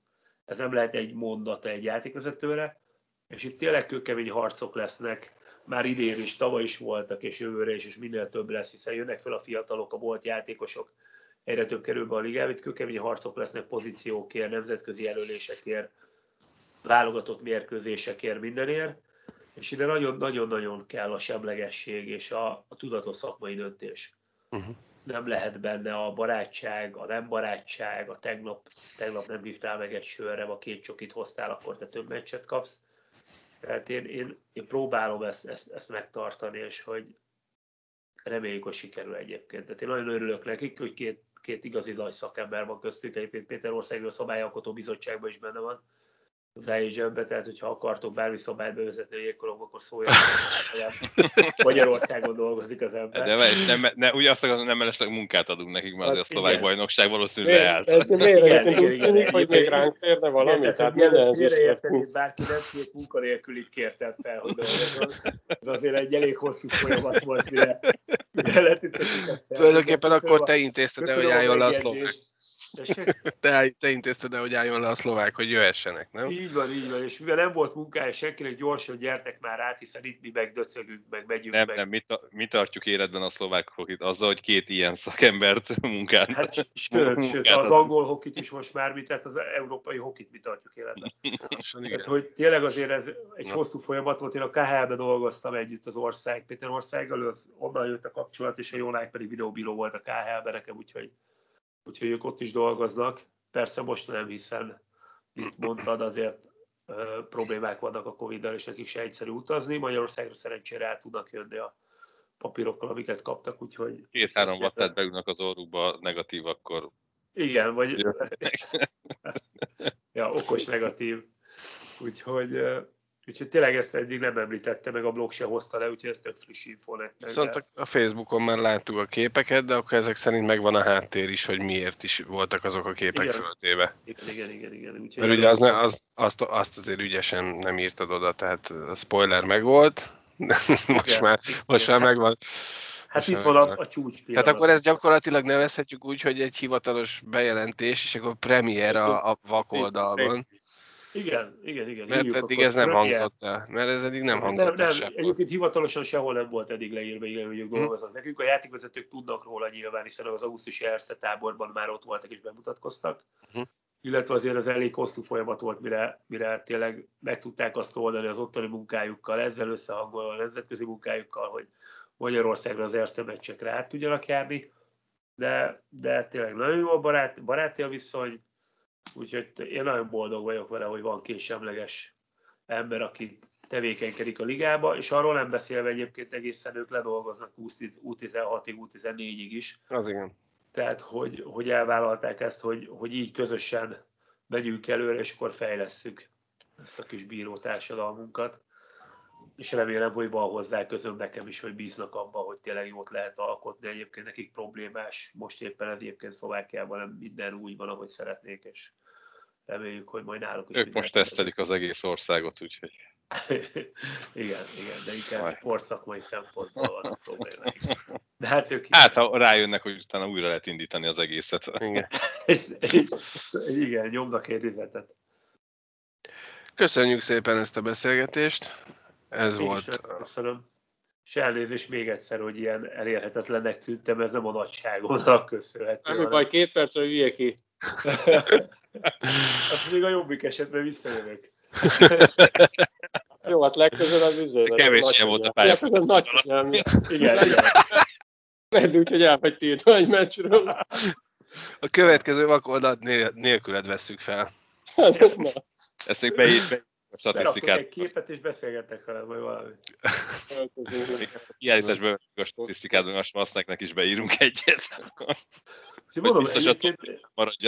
ez nem lehet egy mondata egy játékvezetőre, és itt tényleg kőkemény harcok lesznek, már idén is, tavaly is voltak, és jövőre is, és minél több lesz, hiszen jönnek fel a fiatalok, a volt játékosok, egyre több kerül be a ligába, itt kőkemény harcok lesznek pozíciókért, nemzetközi jelölésekért, válogatott mérkőzésekért, mindenért, és ide nagyon-nagyon-nagyon kell a semlegesség és a, a tudatos szakmai döntés. Uh-huh nem lehet benne a barátság, a nem barátság, a tegnap, tegnap nem hívtál meg egy sörre, a két csokit hoztál, akkor te több meccset kapsz. Tehát én, én, én próbálom ezt, ezt, ezt megtartani, és hogy reméljük, hogy sikerül egyébként. Tehát én nagyon örülök nekik, hogy két, két igazi nagy szakember van köztük, egyébként Péter Országról a Szabályalkotó Bizottságban is benne van. Az agent tehát hogyha akartok bármi szabályt bevezetni a jégkorong, akkor szóljanak. Magyarországon dolgozik az ember. De és nem, ne, ugye azt akarom, nem mellesleg munkát adunk nekik, mert hát, az a szlovák bajnokság valószínűleg leállt. Miért? Igen, igen, hogy még ránk férne valami? Igen, tehát mielőtt félreérteni, bárki nem két munkanélkülit kértem fel, hogy dolgozzon. Ez azért egy elég hosszú folyamat volt, mire, mire Tulajdonképpen akkor te intézted el, hogy álljon le a szlovák. Te, te intézted el, hogy álljon le a szlovák, hogy jöhessenek, nem? Így van, így van, és mivel nem volt munkája senkinek, gyorsan gyertek már át, hiszen itt mi megdöcögünk, meg megyünk nem, meg. Nem, mi, ta, mi tartjuk életben a szlovák hokit? Azzal, hogy két ilyen szakembert munkán. Hát sőt, sőt, az angol hokit is most már mi, tehát az európai hokit mi tartjuk életben. tehát, hogy tényleg azért ez egy Na. hosszú folyamat volt, én a KHL-be dolgoztam együtt az ország, Péter országgal, onnan jött a kapcsolat, és a Jónák pedig videóbíró volt a KHL-ben nekem, úgyhogy úgyhogy ők ott is dolgoznak. Persze most nem, hiszen mint mondtad, azért ö, problémák vannak a Covid-dal, és nekik se egyszerű utazni. Magyarországra szerencsére el tudnak jönni a papírokkal, amiket kaptak, úgyhogy... Két-három vattát beülnek az orrukba negatív, akkor... Igen, vagy... ja, okos negatív. Úgyhogy Úgyhogy tényleg ezt eddig nem említette, meg a blog se hozta le, úgyhogy ez tök friss info nektek. Viszont a Facebookon már láttuk a képeket, de akkor ezek szerint megvan a háttér is, hogy miért is voltak azok a képek igen. föltéve. Igen, igen, igen. igen. Úgyhogy Mert ugye az, ne, az, azt, azt azért ügyesen nem írtad oda, tehát a spoiler megvolt, most igen, már, most igen. már megvan. Hát itt van a, a csúcs pillanat. Tehát akkor ezt gyakorlatilag nevezhetjük úgy, hogy egy hivatalos bejelentés, és akkor premier a, a vakoldalban. Igen, igen, igen. Mert eddig ez nem hangzott el. Mert ez eddig nem hangzott nem, nem, Egyébként hivatalosan sehol nem volt eddig leírva, igen, hogy ők hm. dolgoznak. Nekünk a játékvezetők tudnak róla nyilván, hiszen az augusztusi Ersze táborban már ott voltak és bemutatkoztak. Hm. Illetve azért az elég hosszú folyamat volt, mire, mire tényleg meg tudták azt oldani az ottani munkájukkal, ezzel összehangolva a nemzetközi munkájukkal, hogy Magyarországra az Ersze meccsekre át tudjanak járni. De, de tényleg nagyon jó a barát, baráti a viszony, Úgyhogy én nagyon boldog vagyok vele, hogy van két semleges ember, aki tevékenykedik a ligába, és arról nem beszélve egyébként egészen ők ledolgoznak U16-ig, U14-ig is. Az igen. Tehát, hogy, hogy elvállalták ezt, hogy, hogy így közösen megyünk előre, és akkor fejlesszük ezt a kis bíró társadalmunkat. És remélem, hogy van hozzá közöm nekem is, hogy bíznak abban, hogy tényleg jót lehet alkotni. Egyébként nekik problémás, most éppen ez egyébként Szlovákiában nem minden úgy van, ahogy szeretnék, és reméljük, hogy majd náluk is. Ők most tesztelik az egész országot, úgyhogy. igen, igen, de inkább sportszakmai szempontból van a probléma. De hát ők... Hát, ha rájönnek, hogy utána újra lehet indítani az egészet. Igen, igen nyomnak egy rizetet. Köszönjük szépen ezt a beszélgetést. Ez Én volt. Köszönöm. És elnézést még egyszer, hogy ilyen elérhetetlennek tűntem, ez nem a nagyságomnak köszönhető. Nem baj, két percre üljek ki. Azt még a jobbik esetben visszajövök. Jó, hát legközelebb üzőben. Kevés volt a pálya. Legközelebb nagy figyelmi. Igen, igen. Mert úgy, hogy elmegy tiltva egy meccsről. A következő vakoldat nélküled vesszük fel. Hát, na. Ezt még beírt, a statisztikát. egy képet és beszélgetek vele, vagy valami. kiállításban a statisztikádban a Schwarznek is beírunk egyet. mondom,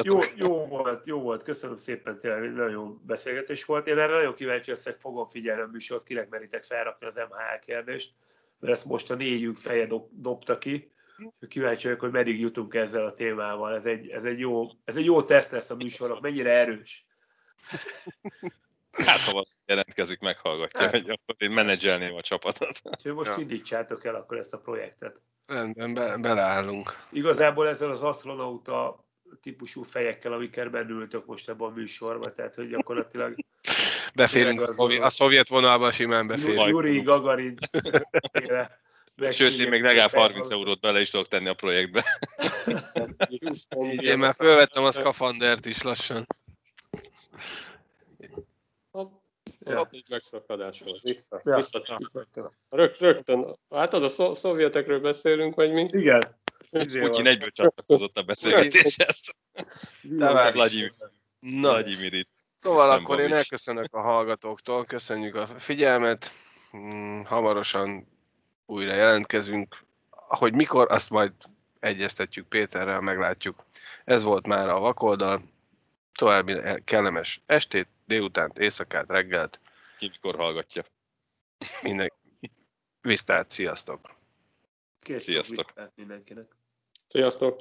jó, jó, volt, jó volt, köszönöm szépen, tényleg nagyon jó beszélgetés volt. Én erre nagyon kíváncsi leszek, fogom figyelni a műsort, kinek meritek felrakni az MHL kérdést, mert ezt most a négyünk feje dob, dobta ki. Kíváncsi vagyok, hogy meddig jutunk ezzel a témával. Ez egy, ez egy, jó, ez egy jó teszt lesz a műsorok, mennyire erős. Hát, ha valaki jelentkezik, meghallgatja, hát. hogy akkor én menedzselném a csapatot. Úgyhogy most ja. indítsátok el akkor ezt a projektet. Rendben, be, beleállunk. Igazából ezzel az astronauta típusú fejekkel, amikkel bennültök most ebben a műsorban, tehát hogy gyakorlatilag Beférünk a, szovjet, a szovjet vonalba simán beférünk. Yuri Gagarin. Sőt, én még legalább 30 eurót bele is tudok tenni a projektbe. én már fölvettem a skafandert is lassan. Ja. egy megszakadás volt. Vissza, ja. vissza Rög, rögtön. Hát a szó, szovjetekről beszélünk, vagy mi? Igen. Putyin egyből csatlakozott a beszélgetéshez. Vladimir. Vladimir itt. Szóval Nem akkor én elköszönök a hallgatóktól, köszönjük a figyelmet, hmm, hamarosan újra jelentkezünk. Hogy mikor, azt majd egyeztetjük Péterrel, meglátjuk. Ez volt már a vakoldal. További kellemes estét, délutánt, éjszakát, reggelt. Ki mikor hallgatja. Minden... Visztát, sziasztok! Kész Sziasztok! mindenkinek. Sziasztok!